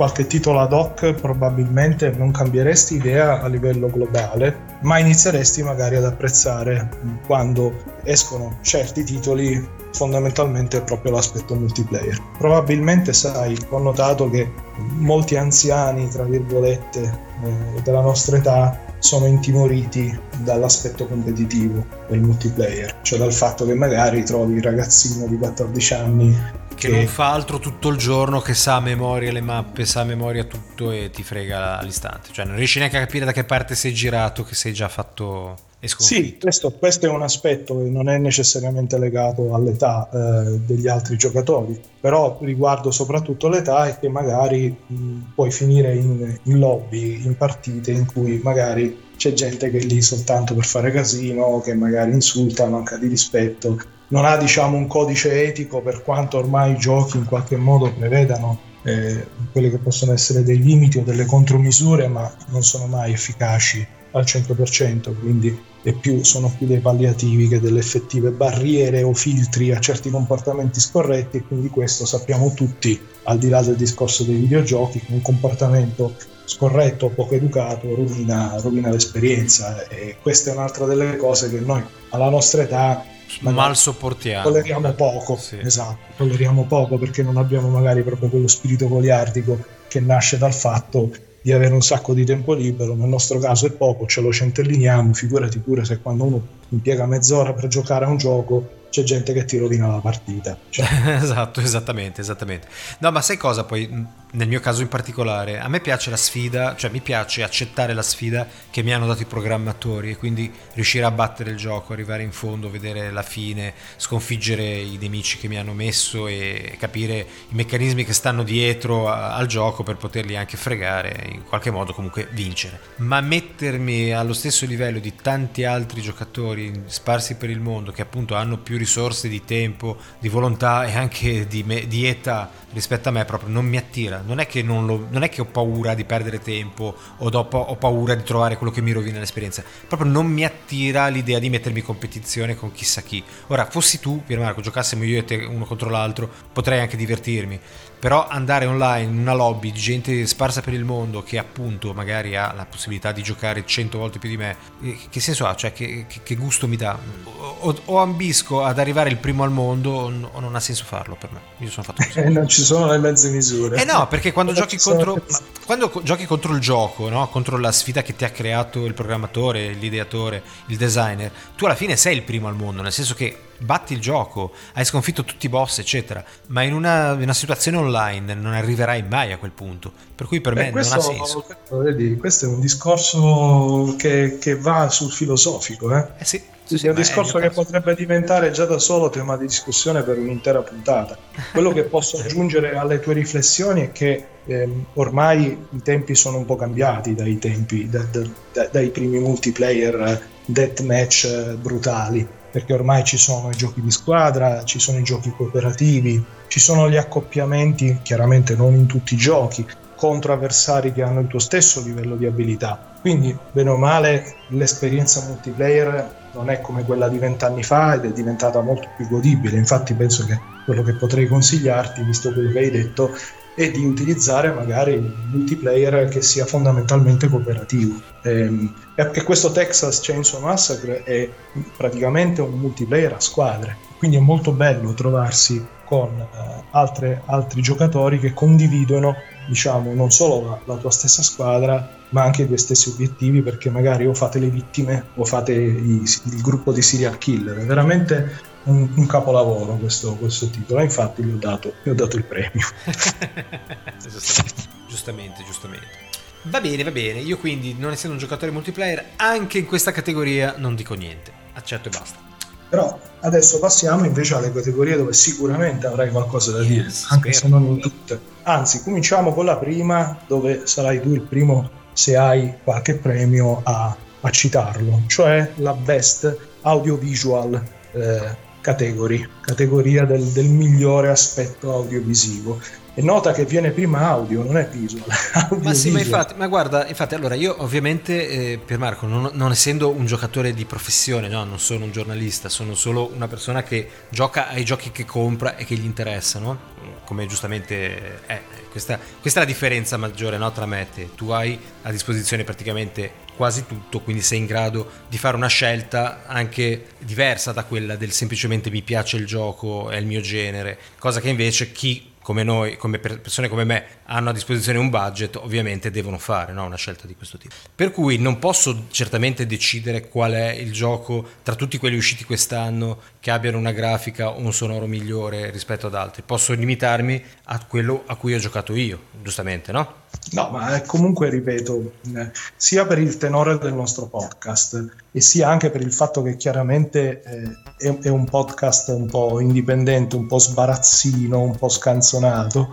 qualche titolo ad hoc probabilmente non cambieresti idea a livello globale, ma inizieresti magari ad apprezzare quando escono certi titoli fondamentalmente proprio l'aspetto multiplayer. Probabilmente sai, ho notato che molti anziani, tra virgolette, eh, della nostra età sono intimoriti dall'aspetto competitivo del multiplayer, cioè dal fatto che magari trovi il ragazzino di 14 anni che, che non fa altro tutto il giorno, che sa a memoria le mappe, sa a memoria tutto e ti frega all'istante, cioè non riesci neanche a capire da che parte sei girato, che sei già fatto sì, questo, questo, è un aspetto che non è necessariamente legato all'età eh, degli altri giocatori, però riguardo soprattutto l'età è che magari mh, puoi finire in, in, lobby, in partite in cui magari c'è gente che è lì soltanto per fare casino, che magari insulta, manca di rispetto, non ha diciamo un codice etico per quanto ormai i giochi in qualche modo prevedano eh, quelli che possono essere dei limiti o delle contromisure, ma non sono mai efficaci al 100%, quindi più, sono più dei palliativi che delle effettive barriere o filtri a certi comportamenti scorretti e quindi questo sappiamo tutti, al di là del discorso dei videogiochi, che un comportamento scorretto o poco educato rovina, rovina l'esperienza. E questa è un'altra delle cose che noi alla nostra età mal sopportiamo. Tolleriamo poco, sì. esatto, tolleriamo poco perché non abbiamo magari proprio quello spirito goliardico che nasce dal fatto di avere un sacco di tempo libero, nel nostro caso è poco, ce lo centelliniamo, figurati pure se quando uno impiega mezz'ora per giocare a un gioco c'è gente che ti rovina la partita. Cioè. esatto, esattamente, esattamente. No, ma sai cosa poi, nel mio caso in particolare, a me piace la sfida, cioè mi piace accettare la sfida che mi hanno dato i programmatori e quindi riuscire a battere il gioco, arrivare in fondo, vedere la fine, sconfiggere i nemici che mi hanno messo e capire i meccanismi che stanno dietro al gioco per poterli anche fregare, in qualche modo comunque vincere. Ma mettermi allo stesso livello di tanti altri giocatori sparsi per il mondo che appunto hanno più risorse di tempo, di volontà e anche di, me, di età rispetto a me proprio non mi attira. Non è che, non lo, non è che ho paura di perdere tempo o dopo ho paura di trovare quello che mi rovina l'esperienza. Proprio non mi attira l'idea di mettermi in competizione con chissà chi. Ora, fossi tu, Pier Marco, giocassimo io e te uno contro l'altro, potrei anche divertirmi però andare online in una lobby di gente sparsa per il mondo che appunto magari ha la possibilità di giocare 100 volte più di me, eh, che senso ha? Cioè che, che, gusto mi dà? O, o, ambisco ad arrivare il primo al mondo o non ha senso farlo per me. Io sono fatto così. Non ci sono le mezze misure. Eh no, perché quando, giochi contro, quando giochi contro il gioco, no? contro la sfida che ti ha creato il programmatore, l'ideatore, il designer, tu alla fine sei il primo al mondo, nel senso che batti il gioco, hai sconfitto tutti i boss, eccetera. Ma in una, in una situazione online non arriverai mai a quel punto. Per cui per Beh, me questo, non ha senso. Vedi, questo è un discorso che, che va sul filosofico, eh? Eh sì. Sì, è un discorso che potrebbe diventare già da solo tema di discussione per un'intera puntata. Quello che posso aggiungere alle tue riflessioni è che ehm, ormai i tempi sono un po' cambiati dai tempi, da, da, da, dai primi multiplayer deathmatch eh, brutali perché ormai ci sono i giochi di squadra, ci sono i giochi cooperativi, ci sono gli accoppiamenti, chiaramente non in tutti i giochi, contro avversari che hanno il tuo stesso livello di abilità. Quindi, bene o male, l'esperienza multiplayer non è come quella di vent'anni fa ed è diventata molto più godibile. Infatti, penso che quello che potrei consigliarti, visto quello che hai detto, è di utilizzare magari un multiplayer che sia fondamentalmente cooperativo. Ehm, e questo Texas Chainsaw Massacre è praticamente un multiplayer a squadre, quindi è molto bello trovarsi con eh, altre, altri giocatori che condividono diciamo, non solo la, la, tua stessa squadra, ma anche i tuoi stessi obiettivi, perché magari o fate le vittime o fate i, il gruppo di serial killer. È veramente un, un capolavoro questo, questo, titolo, infatti gli ho dato, gli ho dato il premio. giustamente, giustamente. Va bene, va bene. Io quindi, non essendo un giocatore multiplayer, anche in questa categoria non dico niente. Accetto e basta. Però adesso passiamo invece alle categorie dove sicuramente avrai qualcosa da dire, yes, anche spero. se non in tutte. Anzi, cominciamo con la prima, dove sarai tu il primo se hai qualche premio a, a citarlo, cioè la Best Audiovisual eh, Category, categoria del, del migliore aspetto audiovisivo. E nota che viene prima audio, non è visual. Audio ma sì, ma infatti, ma guarda, infatti, allora io ovviamente, eh, per Marco, non, non, essendo un giocatore di professione, no, non sono un giornalista, sono solo una persona che gioca ai giochi che compra e che gli interessano, come giustamente è. Questa, questa è la differenza maggiore no, tra me e te. Tu hai a disposizione praticamente quasi tutto, quindi sei in grado di fare una scelta anche diversa da quella del semplicemente mi piace il gioco, è il mio genere, cosa che invece chi come noi, come persone come me, hanno a disposizione un budget, ovviamente devono fare no? una scelta di questo tipo. Per cui non posso certamente decidere qual è il gioco tra tutti quelli usciti quest'anno che abbiano una grafica o un sonoro migliore rispetto ad altri. Posso limitarmi a quello a cui ho giocato io, giustamente, no? No, ma comunque ripeto, eh, sia per il tenore del nostro podcast e sia anche per il fatto che chiaramente eh, è, è, un podcast un po' indipendente, un po' sbarazzino, un po' scanzonato,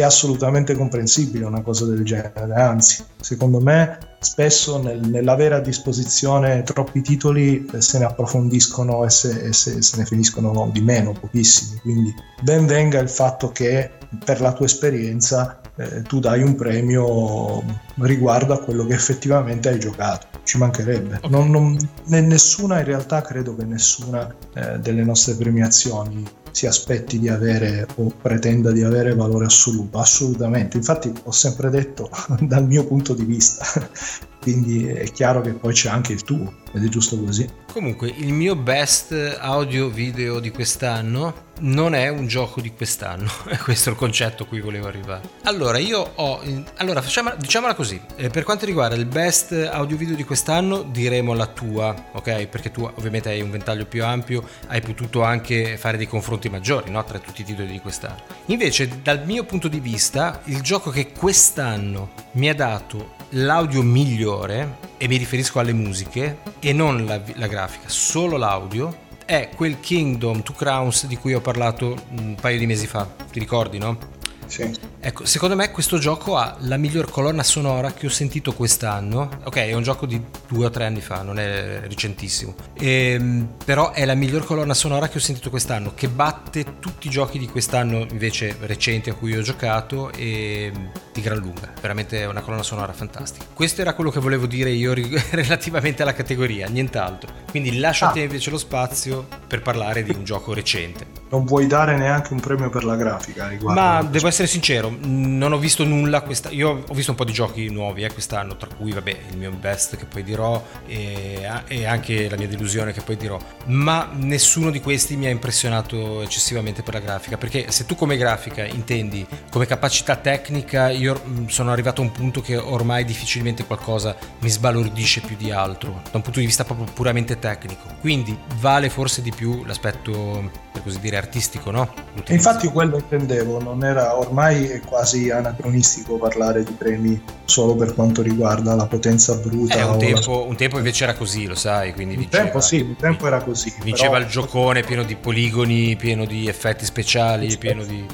è assolutamente comprensibile una cosa del genere. Anzi, secondo me, spesso nel, nell'avere a disposizione troppi titoli eh, se ne approfondiscono e, se, e se, se ne finiscono di meno, pochissimi. Quindi ben venga il fatto che per la tua esperienza eh, tu dai un premio riguardo a quello che effettivamente hai giocato. Ci mancherebbe. Non, non, nessuna, in realtà, credo che nessuna eh, delle nostre premiazioni si aspetti di avere o pretenda di avere valore assoluto. Assolutamente. Infatti, ho sempre detto dal mio punto di vista. Quindi è chiaro che poi c'è anche il tuo, ed è giusto così. Comunque, il mio best audio video di quest'anno non è un gioco di quest'anno, questo è il concetto a cui volevo arrivare. Allora, io ho. Allora, facciamo, diciamola così: eh, per quanto riguarda il best audio video di quest'anno, diremo la tua, ok? Perché tu ovviamente hai un ventaglio più ampio, hai potuto anche fare dei confronti maggiori no? tra tutti i titoli di quest'anno. Invece, dal mio punto di vista, il gioco che quest'anno mi ha dato l'audio migliore, e mi riferisco alle musiche, e non la, la grafica, solo l'audio è quel Kingdom Two Crowns di cui ho parlato un paio di mesi fa, ti ricordi no? Sì. Ecco, secondo me questo gioco ha la miglior colonna sonora che ho sentito quest'anno. Ok, è un gioco di due o tre anni fa, non è recentissimo. Ehm, però è la miglior colonna sonora che ho sentito quest'anno, che batte tutti i giochi di quest'anno invece recenti a cui ho giocato e di gran lunga. Veramente è una colonna sonora fantastica. Questo era quello che volevo dire io relativamente alla categoria, nient'altro. Quindi lasciate ah. invece lo spazio per parlare di un gioco recente. Non vuoi dare neanche un premio per la grafica riguardo? Ma devo essere sincero, non ho visto nulla questa... Io ho visto un po' di giochi nuovi eh, quest'anno, tra cui vabbè il mio best che poi dirò e, e anche la mia delusione che poi dirò, ma nessuno di questi mi ha impressionato eccessivamente per la grafica, perché se tu come grafica intendi come capacità tecnica, io mm, sono arrivato a un punto che ormai difficilmente qualcosa mi sbalordisce più di altro, da un punto di vista proprio puramente tecnico. Quindi vale forse di più l'aspetto, per così dire, artistico, no? Infatti quello intendevo, non era ormai è quasi anacronistico parlare di premi solo per quanto riguarda la potenza bruta. Eh, un, tempo, la... un tempo invece era così, lo sai, quindi un vinceva, tempo sì, un tempo era così. Vinceva però... il giocone pieno di poligoni, pieno di effetti speciali, pieno di...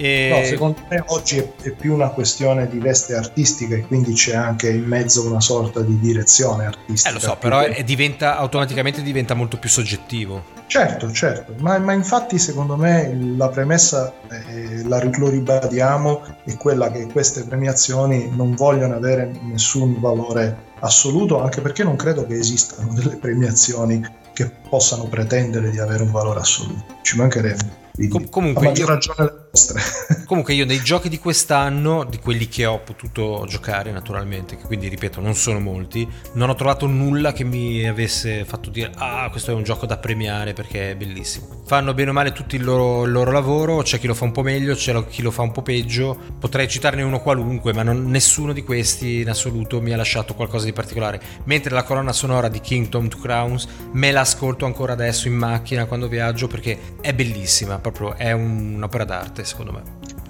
E... No, secondo me oggi è, è, più una questione di veste artistica e quindi c'è anche in mezzo una sorta di direzione artistica. Eh, lo so, però è, diventa, automaticamente diventa molto più soggettivo. Certo, certo, ma, ma infatti secondo me la premessa, eh, la, lo ribadiamo, è quella che queste premiazioni non vogliono avere nessun valore assoluto, anche perché non credo che esistano delle premiazioni che possano pretendere di avere un valore assoluto. Ci mancherebbe. Com- comunque, io, comunque io nei giochi di quest'anno, di quelli che ho potuto giocare naturalmente, che quindi ripeto non sono molti, non ho trovato nulla che mi avesse fatto dire ah questo è un gioco da premiare perché è bellissimo. Fanno bene o male tutti il loro, il loro lavoro, c'è chi lo fa un po' meglio, c'è chi lo fa un po' peggio, potrei citarne uno qualunque, ma non, nessuno di questi in assoluto mi ha lasciato qualcosa di particolare. Mentre la colonna sonora di Kingdom to Crowns me l'ascolto ancora adesso in macchina quando viaggio perché è bellissima proprio è un'opera d'arte secondo me.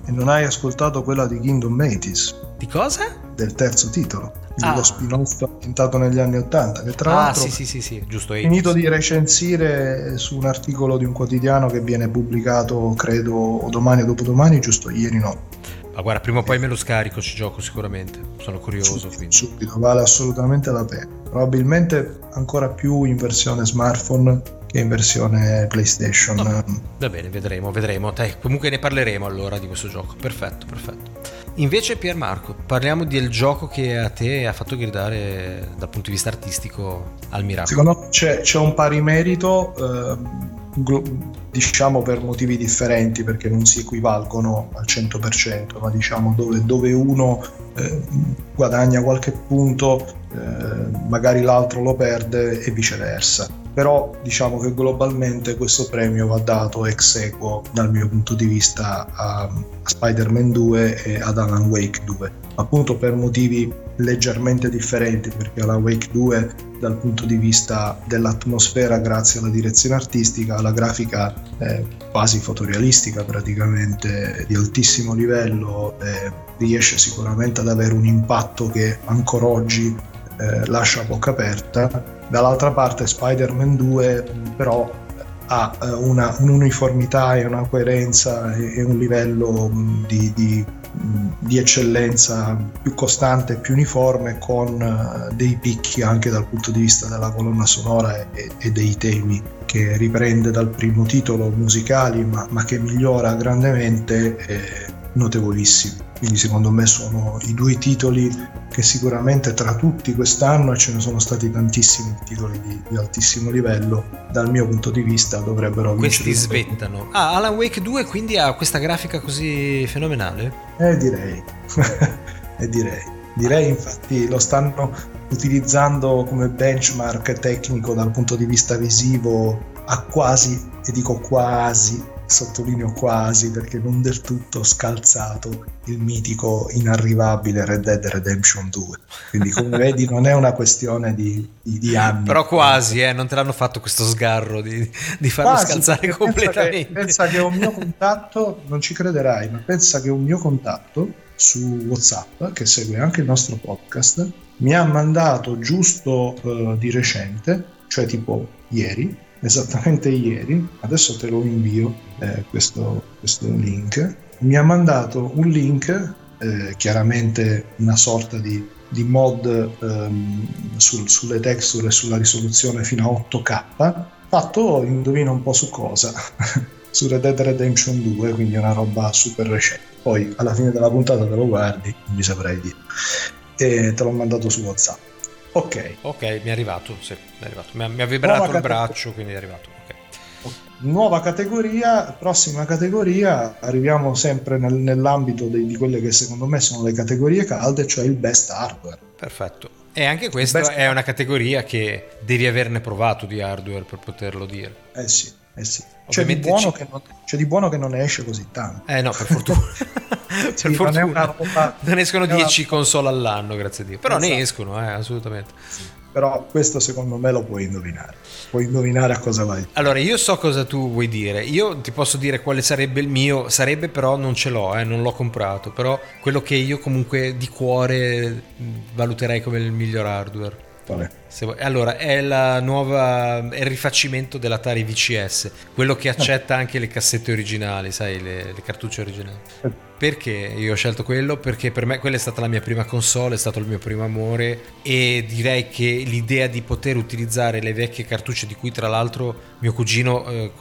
E non hai ascoltato quella di Kingdom Matis? Di cosa? Del terzo titolo, ah. lo spin-off ambientato negli anni Ottanta, che tra ah, l'altro sì, sì, sì, sì, giusto, finito di recensire su un articolo di un quotidiano che viene pubblicato credo domani o dopodomani, giusto ieri no. Ma guarda, prima o poi me lo scarico, ci gioco sicuramente, sono curioso. Subito, subito, vale assolutamente la pena. Probabilmente ancora più in versione smartphone che in versione PlayStation. No, va bene, vedremo, vedremo. Dai, comunque ne parleremo allora di questo gioco. Perfetto, perfetto. Invece Pier Marco, parliamo del gioco che a te ha fatto gridare dal punto di vista artistico al miracolo. Secondo me c'è, c'è un pari merito, eh, diciamo per motivi differenti, perché non si equivalgono al 100%, ma diciamo dove, dove uno eh, guadagna qualche punto, eh, magari l'altro lo perde e viceversa però diciamo che globalmente questo premio va dato ex equo dal mio punto di vista a, Spider-Man 2 e ad Alan Wake 2 appunto per motivi leggermente differenti perché Alan Wake 2 dal punto di vista dell'atmosfera grazie alla direzione artistica la grafica quasi fotorealistica praticamente di altissimo livello riesce sicuramente ad avere un impatto che ancora oggi eh, lascia a bocca aperta Dall'altra parte Spider-Man 2 però ha eh, una, un'uniformità e una coerenza e un livello di, di, di, eccellenza più costante più uniforme con eh, dei picchi anche dal punto di vista della colonna sonora e, e dei temi che riprende dal primo titolo musicali ma, ma che migliora grandemente e notevolissimi. Quindi secondo me sono i due titoli che sicuramente tra tutti quest'anno, e ce ne sono stati tantissimi titoli di, di altissimo livello, dal mio punto di vista dovrebbero vincere. Questi svettano. Ah, Alan Wake 2 quindi ha questa grafica così fenomenale? Eh direi, eh direi. Direi infatti lo stanno utilizzando come benchmark tecnico dal punto di vista visivo a quasi, e dico quasi, sottolineo quasi perché non del tutto scalzato il mitico inarrivabile Red Dead Redemption 2 quindi come vedi non è una questione di, di, di anni. Però quasi eh, non te l'hanno fatto questo sgarro di, di farlo quasi, scalzare completamente pensa che, pensa che un mio contatto non ci crederai ma pensa che un mio contatto su Whatsapp che segue anche il nostro podcast mi ha mandato giusto uh, di recente cioè tipo ieri esattamente ieri, adesso te lo invio eh, questo, questo, link, mi ha mandato un link, eh, chiaramente una sorta di, di mod ehm, sul, sulle texture e sulla risoluzione fino a 8K, fatto, indovina un po' su cosa, su Red Dead Redemption 2, quindi una roba super recente. Poi alla fine della puntata te lo guardi, non mi saprei dire. E te l'ho mandato su WhatsApp. Ok. Ok, mi è arrivato, sì, mi è arrivato. Mi ha, mi ha vibrato il braccio, quindi è arrivato. Nuova categoria, prossima categoria, arriviamo sempre nel, nell'ambito di, di, quelle che secondo me sono le categorie calde, cioè il best hardware. Perfetto. E anche questa best... è una categoria che devi averne provato di hardware per poterlo dire. Eh sì, eh sì. C'è di, buono c- non, c'è di, buono che non, ne esce così tanto. Eh no, per fortuna. sì, per fortuna. Non, roba, non escono 10 una... console all'anno, grazie a Dio. Però esatto. ne escono, eh, assolutamente. Sì. Però questo secondo me lo puoi indovinare. Puoi indovinare a cosa vai. Allora, io so cosa tu vuoi dire. Io ti posso dire quale sarebbe il mio. Sarebbe però non ce l'ho, eh, non l'ho comprato. Però quello che io comunque di cuore valuterei come il miglior hardware. Quale? Allora, è, nuova, è il rifacimento dell'Atari VCS, quello che accetta anche le cassette originali, sai, le, le cartucce originali. Eh. Perché io ho scelto quello? Perché per me quella è stata la mia prima console, è stato il mio primo amore e direi che l'idea di poter utilizzare le vecchie cartucce di cui tra l'altro mio cugino, eh,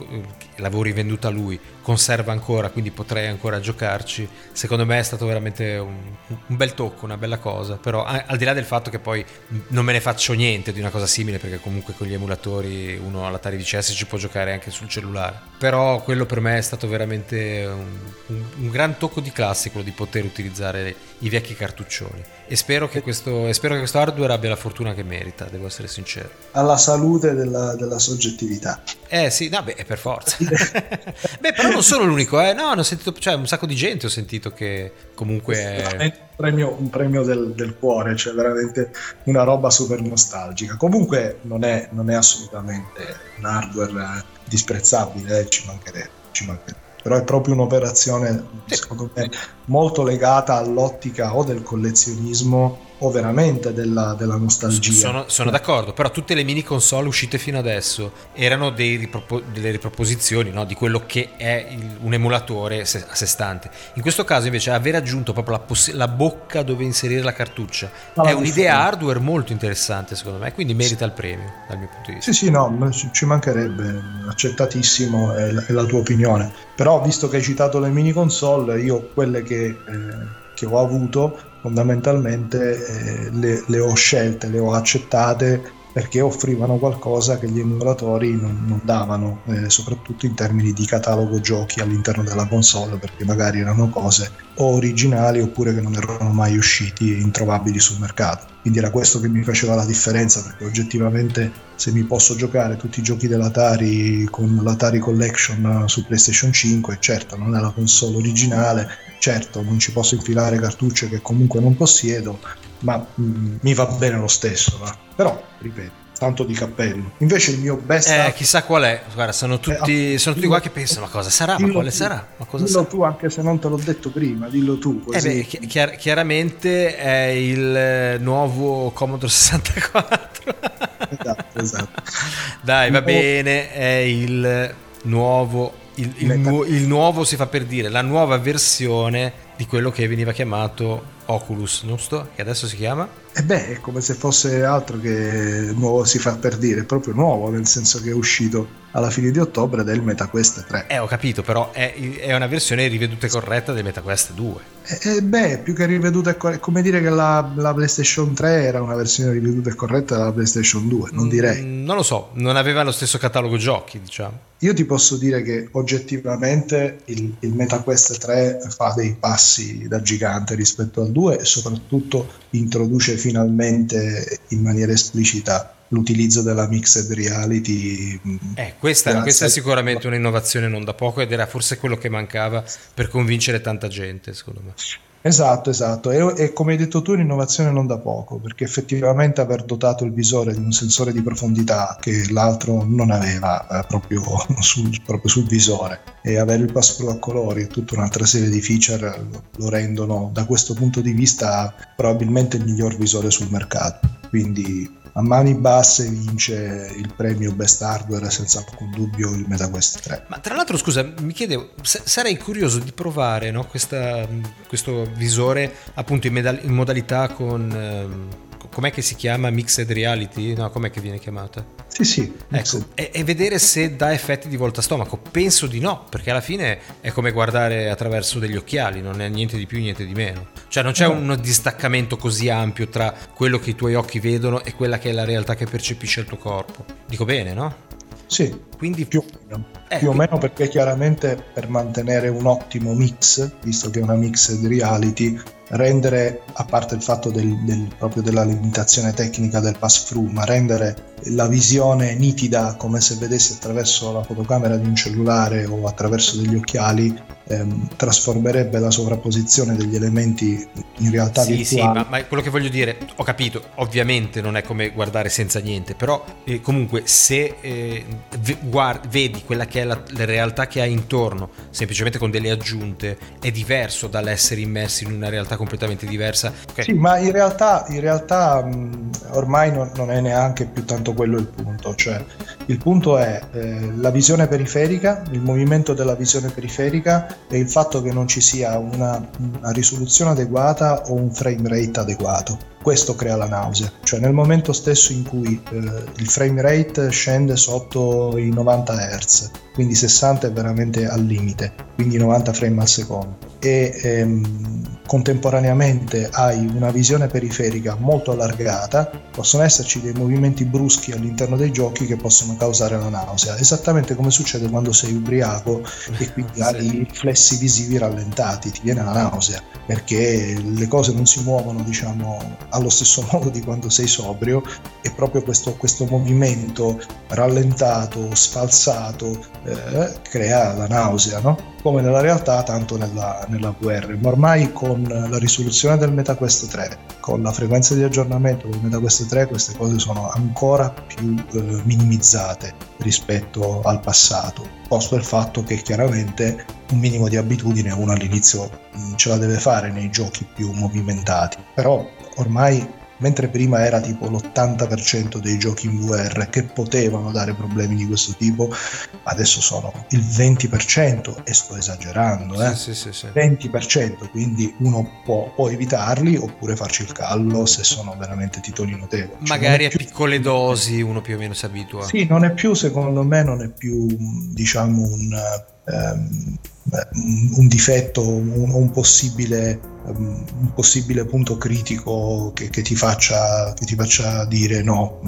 l'avevo rivenduta a lui, conserva ancora, quindi potrei ancora giocarci, secondo me è stato veramente un, un bel tocco, una bella cosa, però al di là del fatto che poi non me ne faccio niente di una cosa simile perché comunque con gli emulatori uno all'Atari VCS ci può giocare anche sul cellulare, però quello per me è stato veramente un, un, un gran tocco di classe quello di poter utilizzare i vecchi cartuccioni e spero che questo, spero che questo hardware abbia la fortuna che merita, devo essere sincero. Alla salute della, della soggettività. Eh sì, no, beh, per forza. beh, però non sono l'unico, eh. No, ho sentito, cioè un sacco di gente ho sentito che comunque... È un premio, un premio del, del, cuore, cioè veramente una roba super nostalgica. Comunque non è, non è assolutamente un hardware disprezzabile, eh, ci mancherebbe, ci mancherebbe però è proprio un'operazione secondo me molto legata all'ottica o del collezionismo o veramente della, della nostalgia. Sono, sono, d'accordo, però tutte le mini console uscite fino adesso erano ripropo- delle riproposizioni no? di quello che è il, un emulatore se- a sé stante. In questo caso invece aver aggiunto proprio la, poss- la bocca dove inserire la cartuccia ah, è un'idea sì. hardware molto interessante secondo me, quindi merita il premio dal mio punto di vista. Sì, sì, no, ci mancherebbe, accettatissimo è la, è la tua opinione. Però visto che hai citato le mini console, io quelle che... Eh, che ho avuto fondamentalmente eh, le, le, ho scelte, le ho accettate perché offrivano qualcosa che gli emulatori non, non davano, eh, soprattutto in termini di catalogo giochi all'interno della console, perché magari erano cose o originali oppure che non erano mai usciti e introvabili sul mercato. Quindi era questo che mi faceva la differenza, perché oggettivamente se mi posso giocare tutti i giochi dell'Atari con l'Atari Collection su PlayStation 5, certo non è la console originale, certo non ci posso infilare cartucce che comunque non possiedo, ma mh, mm, mi va bene lo stesso. Va. Però, ripeto, tanto di cappello. Invece il mio best... Eh, chissà qual è, guarda, sono tutti, eh, sono tutti qua che pensano, ma cosa sarà? Ma quale tu, sarà? Ma cosa dillo sarà? tu, anche se non te l'ho detto prima, dillo tu. Così. Eh beh, chiar- chiaramente è il eh, nuovo Commodore 64. esatto, esatto. Dai, va bene, è il nuovo il, il, nu- il, nuovo si fa per dire, la nuova versione di quello che veniva chiamato Oculus, giusto? Che adesso si chiama? E eh beh, è come se fosse altro che nuovo si fa per dire, proprio nuovo, nel senso che è uscito alla fine di ottobre del MetaQuest 3. Eh, ho capito, però è, è una versione riveduta e corretta del MetaQuest 2. Eh, eh, beh, più che riveduta e corretta, come dire che la, la, PlayStation 3 era una versione riveduta e corretta della PlayStation 2, non mm, direi. non lo so, non aveva lo stesso catalogo giochi, diciamo. Io ti posso dire che oggettivamente il, il MetaQuest 3 fa dei passi da gigante rispetto al 2 e soprattutto introduce finalmente in maniera esplicita l'utilizzo della mixed reality. Eh, questa, questa, è sicuramente un'innovazione non da poco ed era forse quello che mancava per convincere tanta gente, secondo me. Esatto, esatto, e, e, come hai detto tu un'innovazione non da poco, perché effettivamente aver dotato il visore di un sensore di profondità che l'altro non aveva eh, proprio, sul, proprio, sul, visore e avere il password a colori e tutta un'altra serie di feature lo rendono da questo punto di vista probabilmente il miglior visore sul mercato. Quindi a mani basse vince il premio Best Hardware senza alcun dubbio il MetaQuest 3. Ma tra l'altro scusa, mi chiedevo, sarei curioso di provare no, questa, questo visore appunto in, medal- in modalità con... Ehm com'è che si chiama? Mixed Reality? No, com'è che viene chiamata? Sì, sì. Ecco, e, e, vedere se dà effetti di volta stomaco. Penso di no, perché alla fine è come guardare attraverso degli occhiali, non è niente di più, niente di meno. Cioè non c'è no. un distaccamento così ampio tra quello che i tuoi occhi vedono e quella che è la realtà che percepisce il tuo corpo. Dico bene, no? Sì, quindi più, eh, più o meno perché chiaramente per mantenere un ottimo mix, visto che è una mixed reality, rendere, a parte il fatto del, del, proprio della limitazione tecnica del pass-through, ma rendere la visione nitida come se vedessi attraverso la fotocamera di un cellulare o attraverso degli occhiali, ehm, trasformerebbe la sovrapposizione degli elementi in realtà sì, virtuali. Sì, ma, ma, quello che voglio dire, ho capito, ovviamente non è come guardare senza niente, però eh, comunque se eh, guardi, vedi quella che è la, la realtà che hai intorno, semplicemente con delle aggiunte, è diverso dall'essere immersi in una realtà completamente diversa. Okay. Sì, ma in realtà, in realtà mh, ormai non, non, è neanche più tanto quello il punto. Cioè, il punto è eh, la visione periferica, il movimento della visione periferica e il fatto che non ci sia una, una risoluzione adeguata o un frame rate adeguato. Questo crea la nausea, cioè nel momento stesso in cui eh, il frame rate scende sotto i 90 Hz, quindi 60 è veramente al limite, quindi 90 frame al secondo, e ehm, contemporaneamente hai una visione periferica molto allargata, possono esserci dei movimenti bruschi all'interno dei giochi che possono causare la nausea, esattamente come succede quando sei ubriaco e quindi hai i riflessi visivi rallentati, ti viene la nausea, perché le cose non si muovono diciamo allo stesso modo di quando sei sobrio e proprio questo, questo movimento rallentato, sfalsato eh, crea la nausea, no? come nella realtà tanto nella, nella VR. Ma ormai con la risoluzione del MetaQuest 3, con la frequenza di aggiornamento del MetaQuest 3, queste cose sono ancora più eh, minimizzate rispetto al passato, posto il fatto che chiaramente un minimo di abitudine uno all'inizio mm, ce la deve fare nei giochi più movimentati, però ormai mentre prima era tipo l'80% dei giochi in VR che potevano dare problemi di questo tipo, adesso sono il 20% e sto esagerando, eh? sì, sì, sì, 20%, quindi uno può, può, evitarli oppure farci il callo se sono veramente titoli notevoli. Cioè, Magari a piccole dosi uno più o meno si abitua. Sì, non è più, secondo me, non è più diciamo un... Um, un difetto o un, un, possibile, um, un, possibile, punto critico che, che, ti faccia, che, ti faccia, dire no,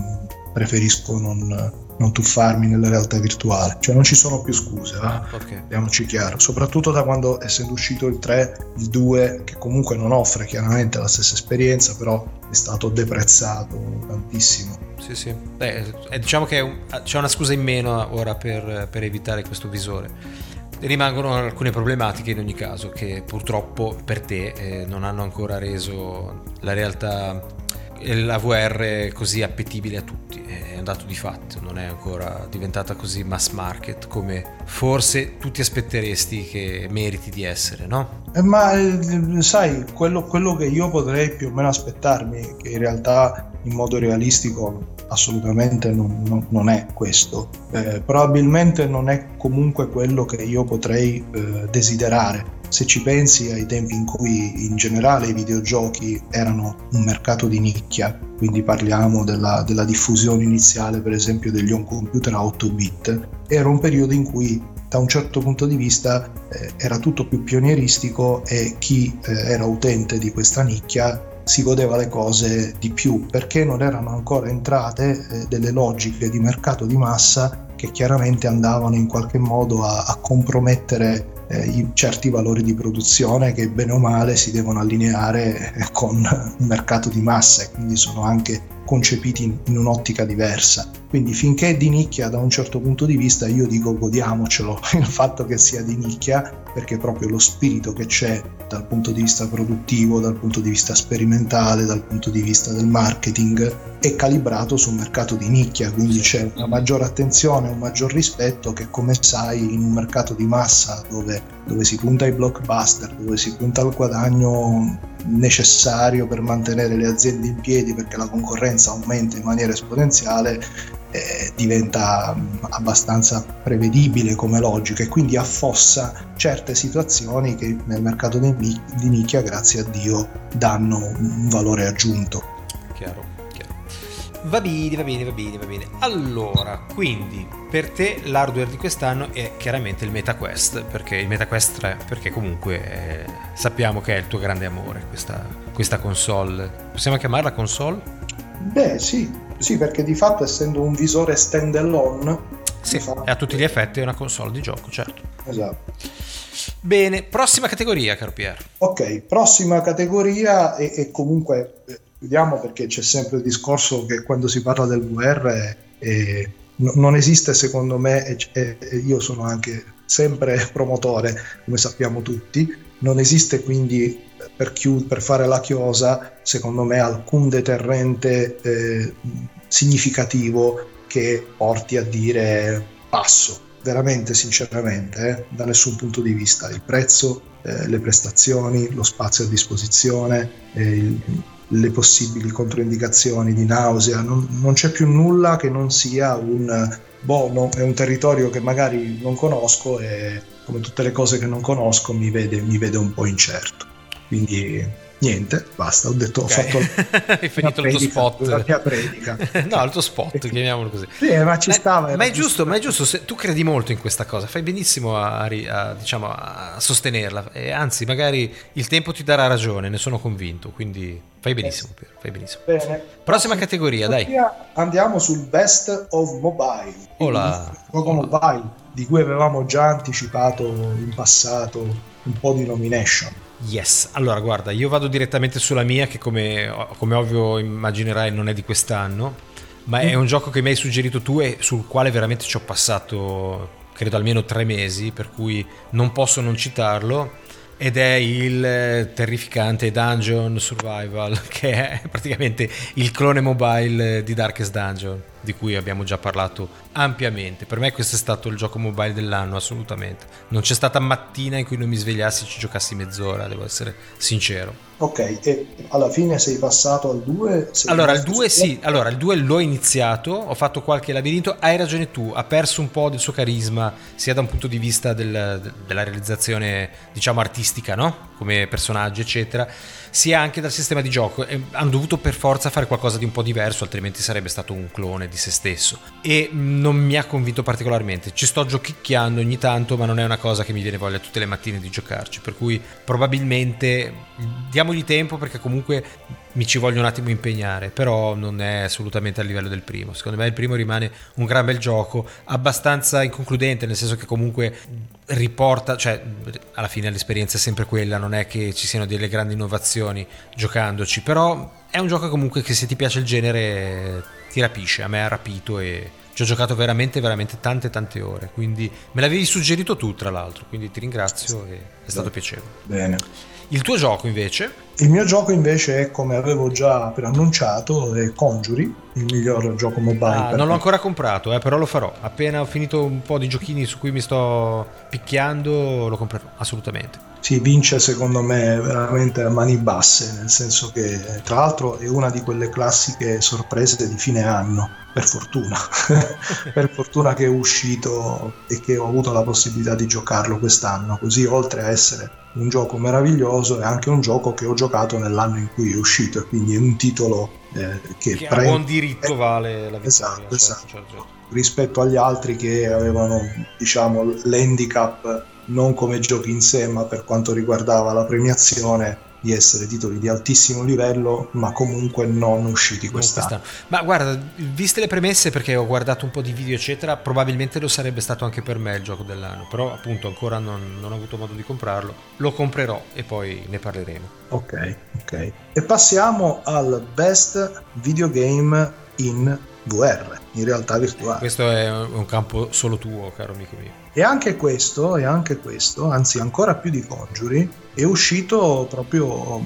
preferisco non, non, tuffarmi nella realtà virtuale. Cioè non ci sono più scuse, va? Okay. Diamoci chiaro, soprattutto da quando essendo uscito il 3, il 2, che comunque non offre chiaramente la stessa esperienza, però è stato deprezzato tantissimo. Sì, sì. Beh, diciamo che c'è una scusa in meno ora per, per evitare questo visore rimangono alcune problematiche in ogni caso che purtroppo per te eh, non hanno ancora reso la realtà la VR così appetibile a tutti è un dato di fatto non è ancora diventata così mass market come forse tutti aspetteresti che meriti di essere no? Eh, ma eh, sai quello, quello che io potrei più o meno aspettarmi che in realtà in modo realistico assolutamente non, non, non è questo. Eh, probabilmente non è comunque quello che io potrei eh, desiderare. Se ci pensi ai tempi in cui in generale i videogiochi erano un mercato di nicchia, quindi parliamo della, della diffusione iniziale per esempio degli home computer a 8 bit, era un periodo in cui da un certo punto di vista eh, era tutto più pionieristico e chi eh, era utente di questa nicchia si godeva le cose di più perché non erano ancora entrate eh, delle logiche di mercato di massa che chiaramente andavano in qualche modo a, a compromettere eh, certi valori di produzione che bene o male si devono allineare eh, con un mercato di massa e quindi sono anche concepiti in, in un'ottica diversa. Quindi finché è di nicchia da un certo punto di vista io dico godiamocelo il fatto che sia di nicchia perché proprio lo spirito che c'è dal punto di vista produttivo, dal punto di vista sperimentale, dal punto di vista del marketing è calibrato sul mercato di nicchia, quindi c'è una maggiore attenzione, un maggior rispetto che come sai in un mercato di massa dove, dove si punta ai blockbuster, dove si punta al guadagno necessario per mantenere le aziende in piedi perché la concorrenza aumenta in maniera esponenziale eh, diventa abbastanza prevedibile come logica e quindi affossa certe situazioni che nel mercato di, di nicchia, grazie a Dio, danno un valore aggiunto. Chiaro, chiaro. Va bene, va bene, va bene, va bene. Allora, quindi per te l'hardware di quest'anno è chiaramente il MetaQuest, perché il MetaQuest 3, perché comunque eh, sappiamo che è il tuo grande amore questa, questa console. Possiamo chiamarla console? Beh, sì, sì, perché di fatto essendo un visore stand-alone... Sì, fa... a tutti gli effetti è una console di gioco, certo. Esatto. Bene, prossima categoria, caro Pier. Ok, prossima categoria e, e comunque eh, vediamo perché c'è sempre il discorso che quando si parla del VR eh, non esiste secondo me, e, e io sono anche sempre promotore, come sappiamo tutti, non esiste quindi per, chiud- per fare la chiosa, secondo me, alcun deterrente eh, significativo che porti a dire passo. Veramente, sinceramente, eh, da nessun punto di vista. Il prezzo, eh, le prestazioni, lo spazio a disposizione, eh, il, le possibili controindicazioni di nausea, non, non, c'è più nulla che non sia un boh, no, è un territorio che magari non conosco e come tutte le cose che non conosco mi vede, mi vede un po' incerto. Quindi niente, basta, ho detto, okay. ho fatto Hai finito predica, il tuo spot. La mia predica. no, il tuo spot, chiamiamolo così. Sì, ma ci stava. Ma è giusto, ma è giusto, se, tu credi molto in questa cosa, fai benissimo a, a, diciamo, a sostenerla e anzi, magari il tempo ti darà ragione, ne sono convinto, quindi fai benissimo, eh, fai benissimo. Bene. Prossima categoria, dai. Andiamo sul best of mobile. Hola. Gioco mobile, di cui avevamo già anticipato in passato un po' di nomination. Yes, allora guarda, io vado direttamente sulla mia che come, come ovvio immaginerai non è di quest'anno, ma è mm. un gioco che mi hai suggerito tu e sul quale veramente ci ho passato credo almeno tre mesi, per cui non posso non citarlo ed è il terrificante Dungeon Survival che è praticamente il clone mobile di Darkest Dungeon di cui abbiamo già parlato ampiamente. Per me questo è stato il gioco mobile dell'anno, assolutamente. Non c'è stata mattina in cui non mi svegliassi e ci giocassi mezz'ora, devo essere sincero. Ok, e alla fine sei passato al 2? Allora, il 2 sì, allora il 2 l'ho iniziato, ho fatto qualche labirinto, hai ragione tu, ha perso un po' del suo carisma, sia da un punto di vista del, della realizzazione, diciamo, artistica, no? Come personaggio, eccetera sia anche dal sistema di gioco. Hanno dovuto per forza fare qualcosa di un po' diverso, altrimenti sarebbe stato un clone di se stesso. E non mi ha convinto particolarmente. Ci sto giochicchiando ogni tanto, ma non è una cosa che mi viene voglia tutte le mattine di giocarci. Per cui probabilmente diamogli tempo perché comunque mi ci voglio un attimo impegnare, però non è assolutamente a livello del primo. Secondo me il primo rimane un gran bel gioco, abbastanza inconcludente, nel senso che comunque riporta, cioè alla fine l'esperienza è sempre quella, non è che ci siano delle grandi innovazioni giocandoci, però è un gioco comunque che se ti piace il genere ti rapisce, a me ha rapito e ci ho giocato veramente veramente tante tante ore, quindi me l'avevi suggerito tu tra l'altro, quindi ti ringrazio e è stato piacevole. Bene. Il tuo gioco invece? Il mio gioco invece è, come avevo già preannunciato, è Conjuri, il miglior gioco mobile. Ah, non l'ho ancora comprato, eh, però lo farò. Appena ho finito un po' di giochini su cui mi sto picchiando, lo comprerò, assolutamente. Sì, vince secondo me veramente a mani basse, nel senso che tra l'altro è una di quelle classiche sorprese di fine anno, per fortuna, per fortuna che è uscito e che ho avuto la possibilità di giocarlo quest'anno, così oltre a essere un gioco meraviglioso è anche un gioco che ho giocato nell'anno in cui è uscito e quindi è un titolo eh, che, che pre- a buon diritto vale la vittoria esatto, certo, esatto. Certo, certo. Rispetto agli altri che avevano diciamo l'handicap non come giochi in sé ma per quanto riguardava la premiazione di essere titoli di altissimo livello, ma comunque non usciti quest'anno. Ma guarda, viste le premesse, perché ho guardato un po' di video, eccetera, probabilmente lo sarebbe stato anche per me il gioco dell'anno, però appunto ancora non, non ho avuto modo di comprarlo. Lo comprerò e poi ne parleremo. Ok, ok. E passiamo al best videogame in VR, in realtà virtuale. Questo è un campo solo tuo, caro amico mio. E anche questo, e anche questo, anzi ancora più di Conjury, è uscito proprio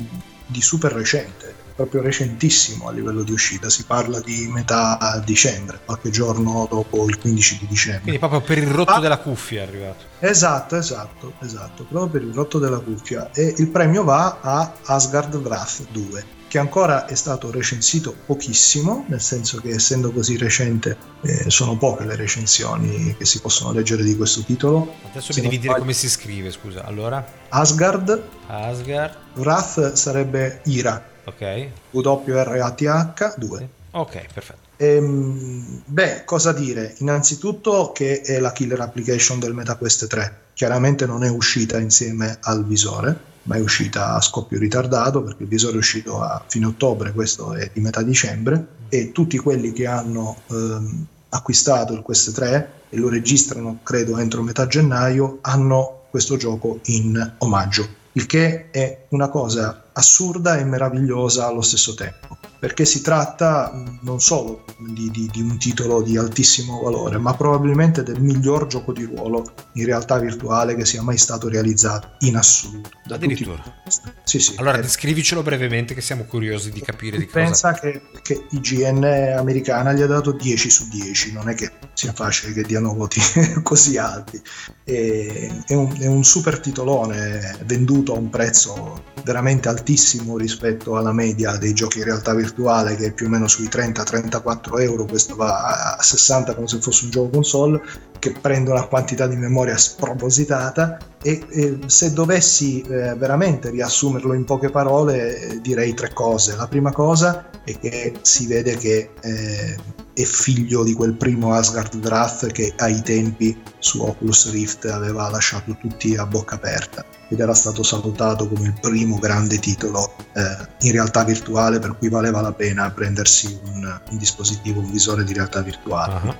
di super recente. proprio recentissimo a livello di uscita, si parla di metà dicembre, qualche giorno dopo il 15 di dicembre. Quindi proprio per il rotto ah, della cuffia è arrivato. Esatto, esatto, esatto, proprio per il rotto della cuffia. E il premio va a Asgard Wrath 2 che ancora è stato recensito pochissimo, nel senso che essendo così recente eh, sono poche le recensioni che si possono leggere di questo titolo. Adesso Se mi devi dire come si scrive, scusa. Allora? Asgard. Asgard. Wrath sarebbe Ira. Ok. W-R-A-T-H 2. Ok, perfetto. Ehm, beh, cosa dire? Innanzitutto che è la killer application del MetaQuest 3. Chiaramente non è uscita insieme al visore ma è uscita a scoppio ritardato perché il visore è uscito a fine ottobre, questo è di metà dicembre, e tutti quelli che hanno ehm, acquistato il Quest 3 e lo registrano, credo, entro metà gennaio, hanno questo gioco in omaggio, il che è una cosa assurda e meravigliosa allo stesso tempo perché si tratta non solo di, di, di, un titolo di altissimo valore, ma probabilmente del miglior gioco di ruolo in realtà virtuale che sia mai stato realizzato in assoluto. Addirittura. Sì, sì. Allora, eh, descrivicelo brevemente che siamo curiosi di capire di cosa. Pensa che, che IGN americana gli ha dato 10 su 10, non è che sia facile che diano voti così alti. è, un, è un super titolone venduto a un prezzo veramente altissimo rispetto alla media dei giochi in realtà virtuale che è più o meno sui 30-34 euro, questo va a 60 come se fosse un gioco console, che prende una quantità di memoria spropositata e, e se dovessi eh, veramente riassumerlo in poche parole eh, direi tre cose. La prima cosa è che si vede che eh, è figlio di quel primo Asgard Wrath che ai tempi su Oculus Rift aveva lasciato tutti a bocca aperta ed era stato salutato come il primo grande titolo eh, in realtà virtuale per cui valeva la pena prendersi un, un dispositivo, un visore di realtà virtuale. Uh-huh.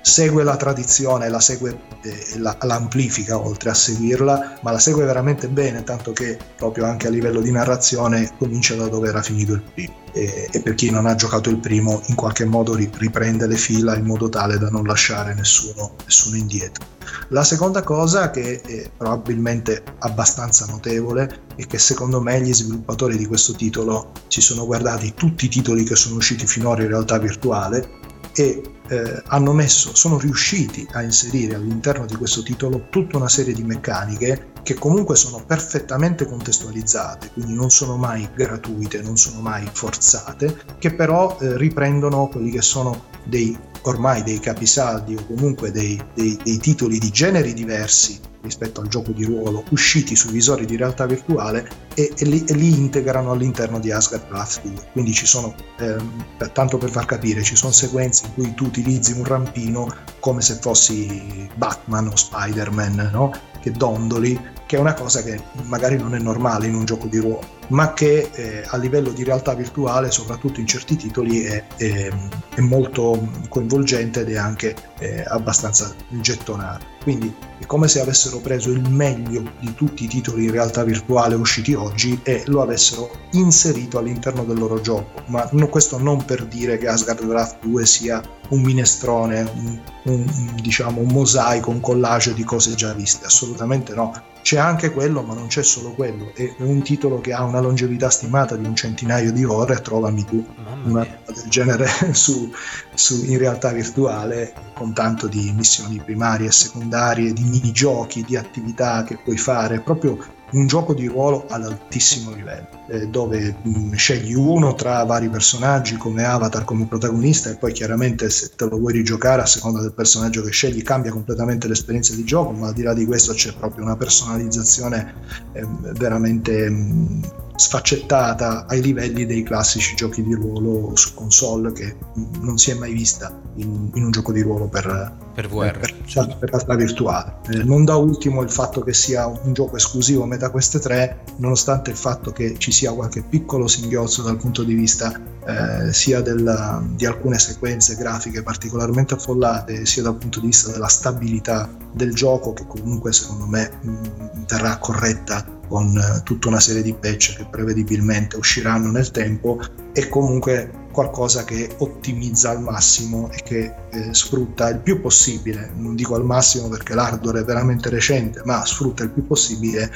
Segue la tradizione, la segue, eh, la, l'amplifica oltre a seguirla, ma la segue veramente bene, tanto che proprio anche a livello di narrazione comincia da dove era finito il primo. E, e per chi non ha giocato il primo, in qualche modo riprende le fila in modo tale da non lasciare nessuno, nessuno indietro. La seconda cosa che è probabilmente abbastanza notevole è che secondo me gli sviluppatori di questo titolo si sono guardati tutti i titoli che sono usciti finora in realtà virtuale e eh, hanno messo, sono riusciti a inserire all'interno di questo titolo tutta una serie di meccaniche che comunque sono perfettamente contestualizzate, quindi non sono mai gratuite, non sono mai forzate, che però eh, riprendono quelli che sono dei ormai dei capisaldi o comunque dei, dei, dei titoli di generi diversi rispetto al gioco di ruolo usciti sui visori di realtà virtuale e, e, li, e li, integrano all'interno di Asgard Wrath 2. Quindi ci sono, ehm, tanto per far capire, ci sono sequenze in cui tu utilizzi un rampino come se fossi Batman o Spider-Man, no? che dondoli, che è una cosa che magari non è normale in un gioco di ruolo ma che eh, a livello di realtà virtuale, soprattutto in certi titoli, è, è, è molto coinvolgente ed è anche eh, abbastanza gettonato. Quindi è come se avessero preso il meglio di tutti i titoli in realtà virtuale usciti oggi e lo avessero inserito all'interno del loro gioco. Ma no, questo non per dire che Asgard Wrath 2 sia un minestrone, un, un, diciamo, un mosaico, un collage di cose già viste, assolutamente no c'è anche quello, ma non c'è solo quello. È un titolo che ha una longevità stimata di un centinaio di ore, trovami tu una del genere su, su, in realtà virtuale, con tanto di missioni primarie e secondarie, di minigiochi, di attività che puoi fare, proprio un gioco di ruolo ad altissimo livello, eh, dove mh, scegli uno tra vari personaggi come avatar, come protagonista e poi chiaramente se te lo vuoi rigiocare a seconda del personaggio che scegli cambia completamente l'esperienza di gioco, ma al di là di questo c'è proprio una personalizzazione eh, veramente mh, sfaccettata ai livelli dei classici giochi di ruolo su console che non si è mai vista in, in un gioco di ruolo per, per VR, per, per, per realtà virtuale. Eh, non da ultimo il fatto che sia un gioco esclusivo meta queste tre, nonostante il fatto che ci sia qualche piccolo singhiozzo dal punto di vista eh, sia della, di alcune sequenze grafiche particolarmente affollate, sia dal punto di vista della stabilità del gioco che comunque secondo me mh, verrà corretta con eh, tutta una serie di patch che prevedibilmente usciranno nel tempo, è comunque qualcosa che ottimizza al massimo e che eh, sfrutta il più possibile, non dico al massimo perché l'hardware è veramente recente, ma sfrutta il più possibile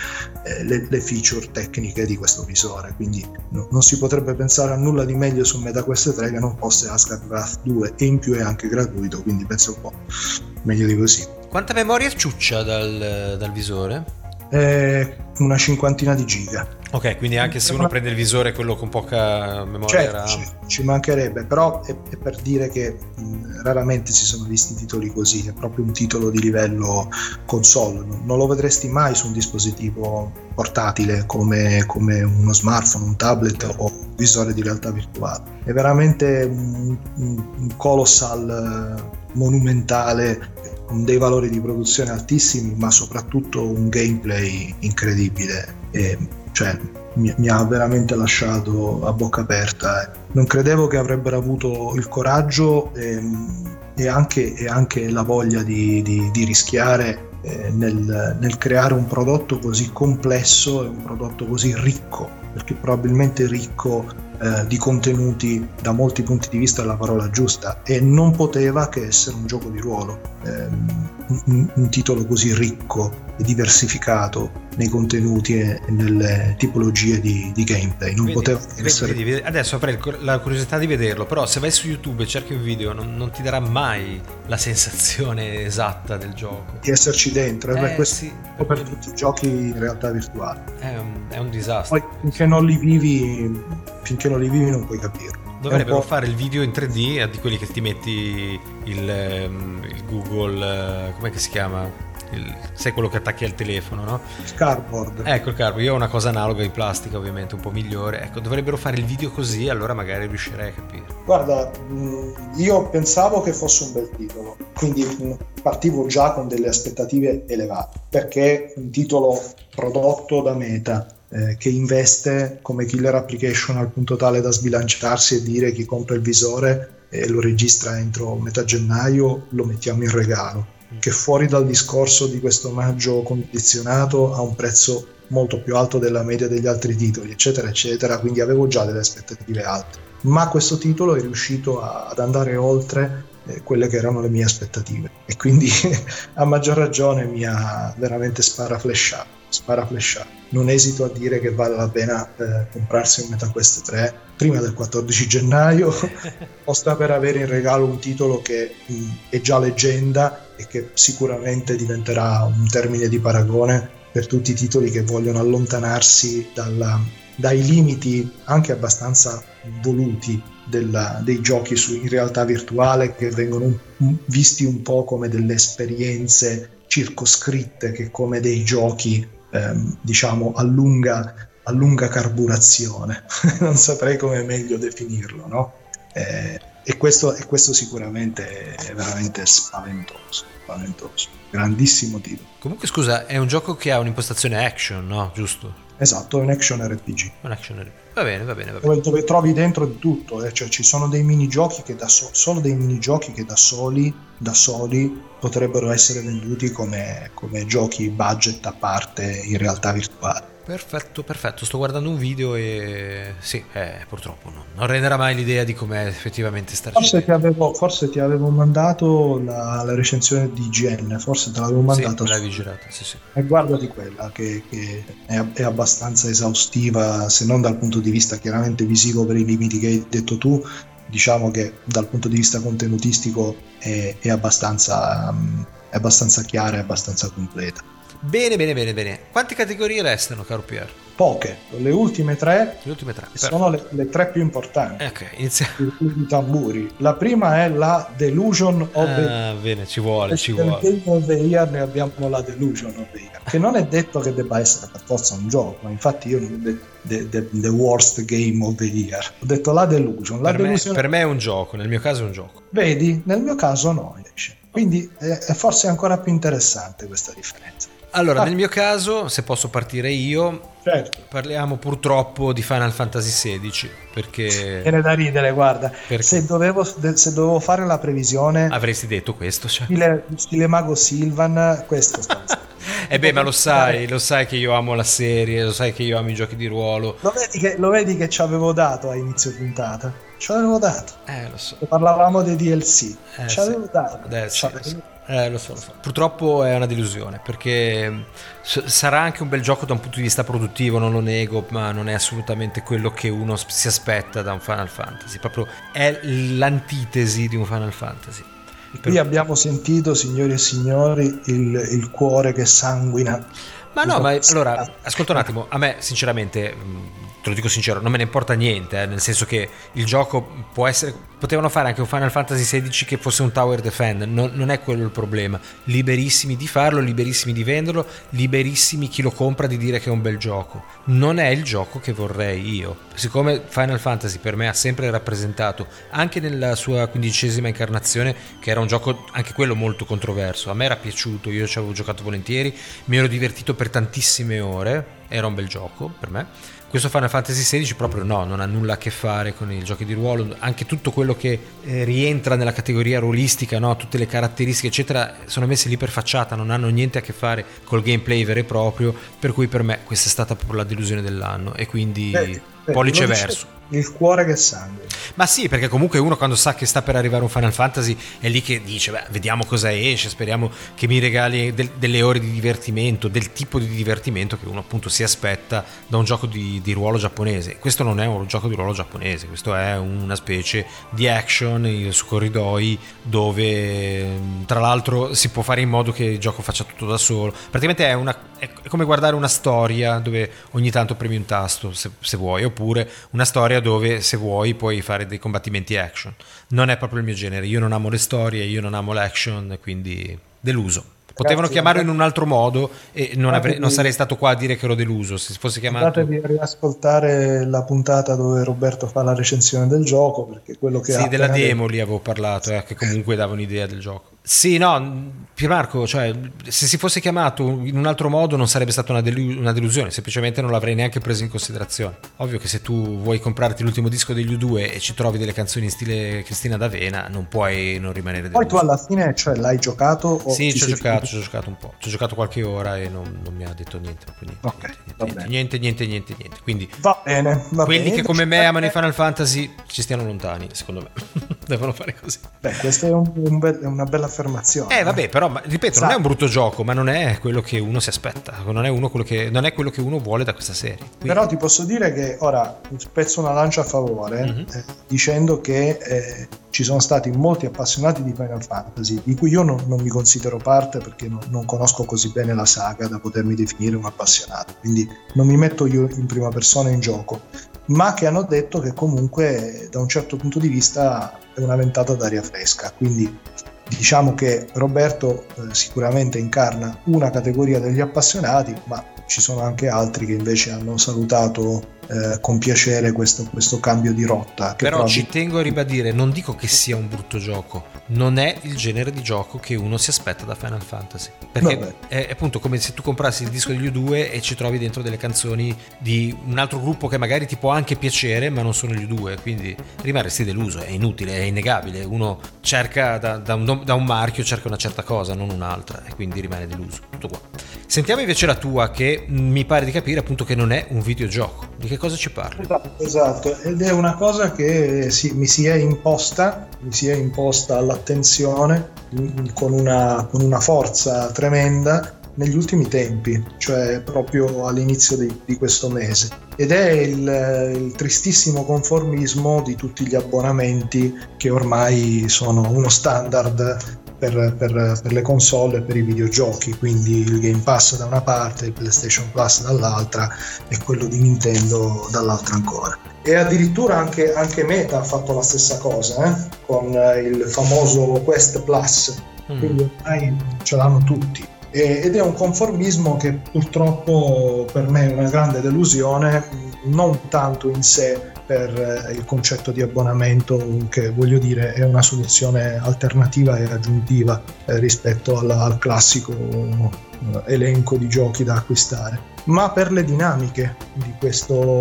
eh, le, le, feature tecniche di questo visore. Quindi no, non si potrebbe pensare a nulla di meglio su MetaQuest 3 che non fosse Asgard Wrath 2 e in più è anche gratuito, quindi penso un po' meglio di così. Quanta memoria ciuccia dal, dal visore? Eh, una cinquantina di giga. Ok, quindi anche se uno prende il visore, quello con poca memoria certo, RAM. Ci, ci mancherebbe, però è, è, per dire che mh, raramente si sono visti titoli così, è proprio un titolo di livello console, non, non lo vedresti mai su un dispositivo portatile come, come uno smartphone, un tablet o un visore di realtà virtuale. È veramente un, un, un colossal eh, monumentale con dei valori di produzione altissimi, ma soprattutto un gameplay incredibile. E, cioè, mi, mi, ha veramente lasciato a bocca aperta. Non credevo che avrebbero avuto il coraggio e, e, anche, e anche, la voglia di, di, di rischiare eh, nel, nel, creare un prodotto così complesso e un prodotto così ricco, perché probabilmente ricco eh, di contenuti da molti punti di vista è la parola giusta e non poteva che essere un gioco di ruolo, eh, un, un, titolo così ricco e diversificato nei contenuti e nelle tipologie di, di gameplay. Non vedi, poteva vedi, essere... Vedi, adesso avrei la curiosità di vederlo, però se vai su YouTube e cerchi un video non, non ti darà mai la sensazione esatta del gioco. Di esserci dentro, eh, per, questi, sì. per tutti i giochi in realtà virtuale. È un, è un disastro. Poi finché non li vivi, finché non li vivi non puoi capirlo. Dovrebbero fare il video in 3D di quelli che ti metti il, ehm, il Google, eh, come si chiama? Il, sai quello che attacchi al telefono, no? Il cardboard. Ecco il cardboard, io ho una cosa analoga in plastica ovviamente, un po' migliore. Ecco, dovrebbero fare il video così, allora magari riuscirei a capire. Guarda, mm, io pensavo che fosse un bel titolo, quindi mm, partivo già con delle aspettative elevate, perché un titolo prodotto da Meta, eh, che investe come killer application al punto tale da sbilanciarsi e dire chi compra il visore e lo registra entro metà gennaio lo mettiamo in regalo. Che fuori dal discorso di questo omaggio condizionato a un prezzo molto più alto della media degli altri titoli eccetera eccetera. Quindi avevo già delle aspettative alte. Ma questo titolo è riuscito a, ad andare oltre eh, quelle che erano le mie aspettative. E quindi a maggior ragione mi ha veramente sparaflesciato sparaflesciato. Non esito a dire che vale la pena eh, comprarsi un MetaQuest 3 prima del 14 gennaio o sta per avere in regalo un titolo che mh, mm, è già leggenda e che sicuramente diventerà un termine di paragone per tutti i titoli che vogliono allontanarsi dalla, dai limiti anche abbastanza voluti della, dei giochi su, in realtà virtuale che vengono un, visti un po' come delle esperienze circoscritte che come dei giochi ehm, diciamo a lunga, a lunga carburazione, non saprei come meglio definirlo, no? Eh, e, questo, e questo sicuramente è veramente spaventoso, spaventoso, grandissimo titolo. Comunque scusa, è un gioco che ha un'impostazione action, no? Giusto? Esatto, è un action RPG. Un action RPG. Va bene, va bene, va bene. Dove, dove trovi dentro di tutto, eh? cioè ci sono dei minigiochi che da so- solo dei minigiochi che da soli, da soli potrebbero essere venduti come, come giochi budget a parte in realtà virtuale. Perfetto, perfetto. Sto guardando un video e sì, eh, purtroppo no. non renderà mai l'idea di com'è effettivamente starci. Forse ti avevo, forse ti avevo mandato la, la, recensione di IGN, forse te l'avevo mandata. Sì, l'avevi girata, sì, sì. E guardati quella che, che è, è, abbastanza esaustiva, se non dal punto di vista chiaramente visivo per i limiti che hai detto tu, diciamo che dal punto di vista contenutistico è, è abbastanza, è abbastanza chiara e abbastanza completa. Bene, bene, bene, bene. Quante categorie restano, caro Pier? Poche, le ultime tre, le ultime tre sono le, le, tre più importanti. Ok, iniziamo. I tamburi. La prima è la Delusion of ah, the Ah, bene, ci vuole, ci vuole. Game of the Year ne abbiamo la Delusion of the Year, che non è detto che debba essere per forza un gioco, infatti io non ho detto the, the, the, worst game of the year. Ho detto la delusion. La per, delusion... Me, per me è un gioco, nel mio caso è un gioco. Vedi, nel mio caso no invece. Quindi è, è forse ancora più interessante questa differenza. Allora, ah. nel mio caso, se posso partire io, certo. parliamo purtroppo di Final Fantasy XVI. Perché. Viene da ridere, guarda. Se dovevo, se, dovevo, fare la previsione. Avresti detto questo. Cioè. Stile, stile Mago Silvan, questo stavo Eh Eh beh, ma lo sai, lo sai che io amo la serie, lo sai che io amo i giochi di ruolo. Lo vedi che, lo vedi che ci avevo dato a inizio puntata? Ci avevo dato. Eh, lo so. Parlavamo dei DLC. Eh, ci avevo dato. Sì, Ci lo avevo- so. Eh, lo so, lo so. Purtroppo è una delusione perché mm, s- sarà anche un bel gioco da un punto di vista produttivo, non lo nego, ma non è assolutamente quello che uno si aspetta da un Final Fantasy. Proprio è l'antitesi di un Final Fantasy. Qui abbiamo sentito, signori e signori, il, il cuore che sanguina. Ma no, ma allora, ascolta un attimo, a me sinceramente, mh, te lo dico sincero, non me ne importa niente, eh, nel senso che il gioco può essere, potevano fare anche un Final Fantasy XVI che fosse un Tower Defend, non, non è quello il problema, liberissimi di farlo, liberissimi di venderlo, liberissimi chi lo compra di dire che è un bel gioco, non è il gioco che vorrei io, siccome Final Fantasy per me ha sempre rappresentato, anche nella sua quindicesima incarnazione, che era un gioco anche quello molto controverso, a me era piaciuto, io ci avevo giocato volentieri, mi ero divertito per tantissime ore, era un bel gioco per me. Questo Final Fantasy XVI proprio no, non ha nulla a che fare con i giochi di ruolo, anche tutto quello che eh, rientra nella categoria ruolistica, no? tutte le caratteristiche eccetera, sono messe lì per facciata, non hanno niente a che fare col gameplay vero e proprio, per cui per me questa è stata proprio la delusione dell'anno e quindi vedi, pollice verso. Il cuore che sanguina. Ma sì, perché comunque uno quando sa che sta per arrivare un Final Fantasy è lì che dice, beh, vediamo cosa esce, speriamo che mi regali del- delle ore di divertimento, del tipo di divertimento che uno appunto si aspetta da un gioco di, di ruolo giapponese. Questo non è un gioco di ruolo giapponese, questo è una specie di action in- su corridoi dove mh, tra l'altro si può fare in modo che il gioco faccia tutto da solo. Praticamente è, una- è come guardare una storia dove ogni tanto premi un tasto se, se vuoi, oppure una storia dove se vuoi puoi fare dei combattimenti action. Non è proprio il mio genere, io non amo le storie, io non amo l'action, quindi deluso. Potevano chiamarlo in un altro modo e non, avrei- non sarei stato qua a dire che ero deluso. Se fosse chiamato... Andatevi a riascoltare la puntata dove Roberto fa la recensione del gioco, perché quello che Sì, della demo lì avevo parlato, eh, che comunque dava un'idea del gioco. Sì, no, Piermarco, cioè, se si fosse chiamato in un altro modo non sarebbe stata una, delu- una delusione, semplicemente non l'avrei neanche preso in considerazione. Ovvio che se tu vuoi comprarti l'ultimo disco degli U2 e ci trovi delle canzoni in stile Cristina D'Avena, non puoi non rimanere Poi deluso. tu alla fine cioè, l'hai giocato? O Sì, ci ho giocato, ci ho giocato un po'. Ci ho giocato qualche ora e non, non mi ha detto niente. niente, Ok, va niente, niente, niente, niente, niente. Quindi Va bene, va quelli bene. che come me amano i Final Fantasy ci stiano lontani, secondo me. Devono fare così. Beh, questa è, un- un è una bella affermazione. Eh vabbè, però ripeto, non è Sa- un brutto gioco, ma non è quello che uno si aspetta, non è, uno quello che, non è quello che uno vuole da questa serie. Quindi- Però ti posso dire che ora spezzo una lancia a favore Mhm. eh, dicendo che eh, ci sono stati molti appassionati di Final Fantasy, di cui io non, non mi considero parte perché non, non conosco così bene la saga da potermi definire un appassionato, quindi non mi metto io in prima persona in gioco, ma che hanno detto che comunque da un certo punto di vista è una ventata d'aria fresca, quindi diciamo che Roberto eh, sicuramente incarna una categoria degli appassionati, ma ci sono anche altri che invece hanno salutato eh, con piacere questo, questo cambio di rotta. Che Però probabil- ci tengo a ribadire, non dico che sia un brutto gioco, non è il genere di gioco che uno si aspetta da Final Fantasy. Perché Vabbè. è appunto come se tu comprassi il disco degli U2 e ci trovi dentro delle canzoni di un altro gruppo che magari ti può anche piacere, ma non sono gli U2, quindi rimarresti deluso, è inutile, è innegabile. Uno cerca da, da un, da un marchio, cerca una certa cosa, non un'altra, e quindi rimane deluso. Tutto qua. Sentiamo invece la tua, che mi pare di capire appunto che non è un videogioco. Di che cosa ci parli? Esatto, ed è una cosa che si- mi si è imposta, mi si è imposta all'attenzione mm, con una, con una forza tremenda negli ultimi tempi, cioè proprio all'inizio di, di questo mese. Ed è il, il tristissimo conformismo di tutti gli abbonamenti che ormai sono uno standard per, per- per le console e per i videogiochi, quindi il Game Pass da una parte, il PlayStation Plus dall'altra e quello di Nintendo dall'altra ancora. E addirittura anche, anche Meta ha fatto la stessa cosa eh, con eh, il famoso Quest Plus, Mm. quindi ormai ce l'hanno tutti. E- ed è un conformismo che purtroppo per me è una grande delusione, non tanto in sé per eh, il concetto di abbonamento, che voglio dire è una soluzione alternativa e aggiuntiva eh, rispetto alla- al classico eh, elenco di giochi da acquistare, ma per le dinamiche di, questo,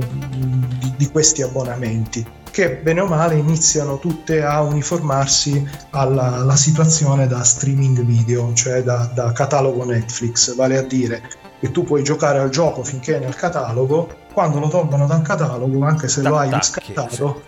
di, di questi abbonamenti. che bene o male iniziano tutte a uniformarsi alla, alla situazione da streaming video, cioè da, da catalogo Netflix, vale a dire che tu puoi giocare al gioco finché è nel catalogo, quando lo tolgono dal catalogo, anche se lo hai riscattato,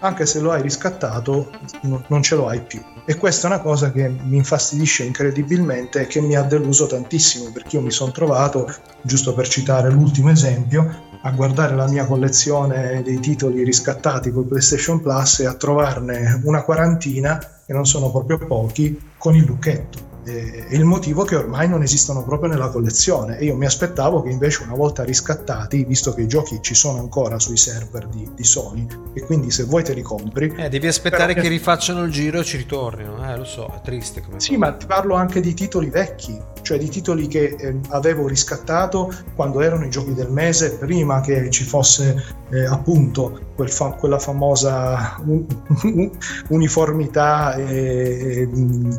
anche se lo hai riscattato, non ce lo hai più. E questa è una cosa che mi infastidisce incredibilmente e che mi ha deluso tantissimo, perché io mi sono trovato, giusto per citare l'ultimo esempio, a guardare la mia collezione dei titoli riscattati col PlayStation Plus e a trovarne una quarantina, che non sono proprio pochi, con il lucchetto è il motivo che ormai non esistono proprio nella collezione. E io mi aspettavo che invece una volta riscattati, visto che i giochi ci sono ancora sui server di, di Sony e quindi se vuoi te li compri... Eh, devi aspettare che rifacciano il giro e ci ritornino, eh, lo so, è triste come Sì, ma ti parlo anche di titoli vecchi, cioè di titoli che eh, avevo riscattato quando erano i giochi del mese, prima che ci fosse eh, appunto quel fa- quella famosa uniformità eh,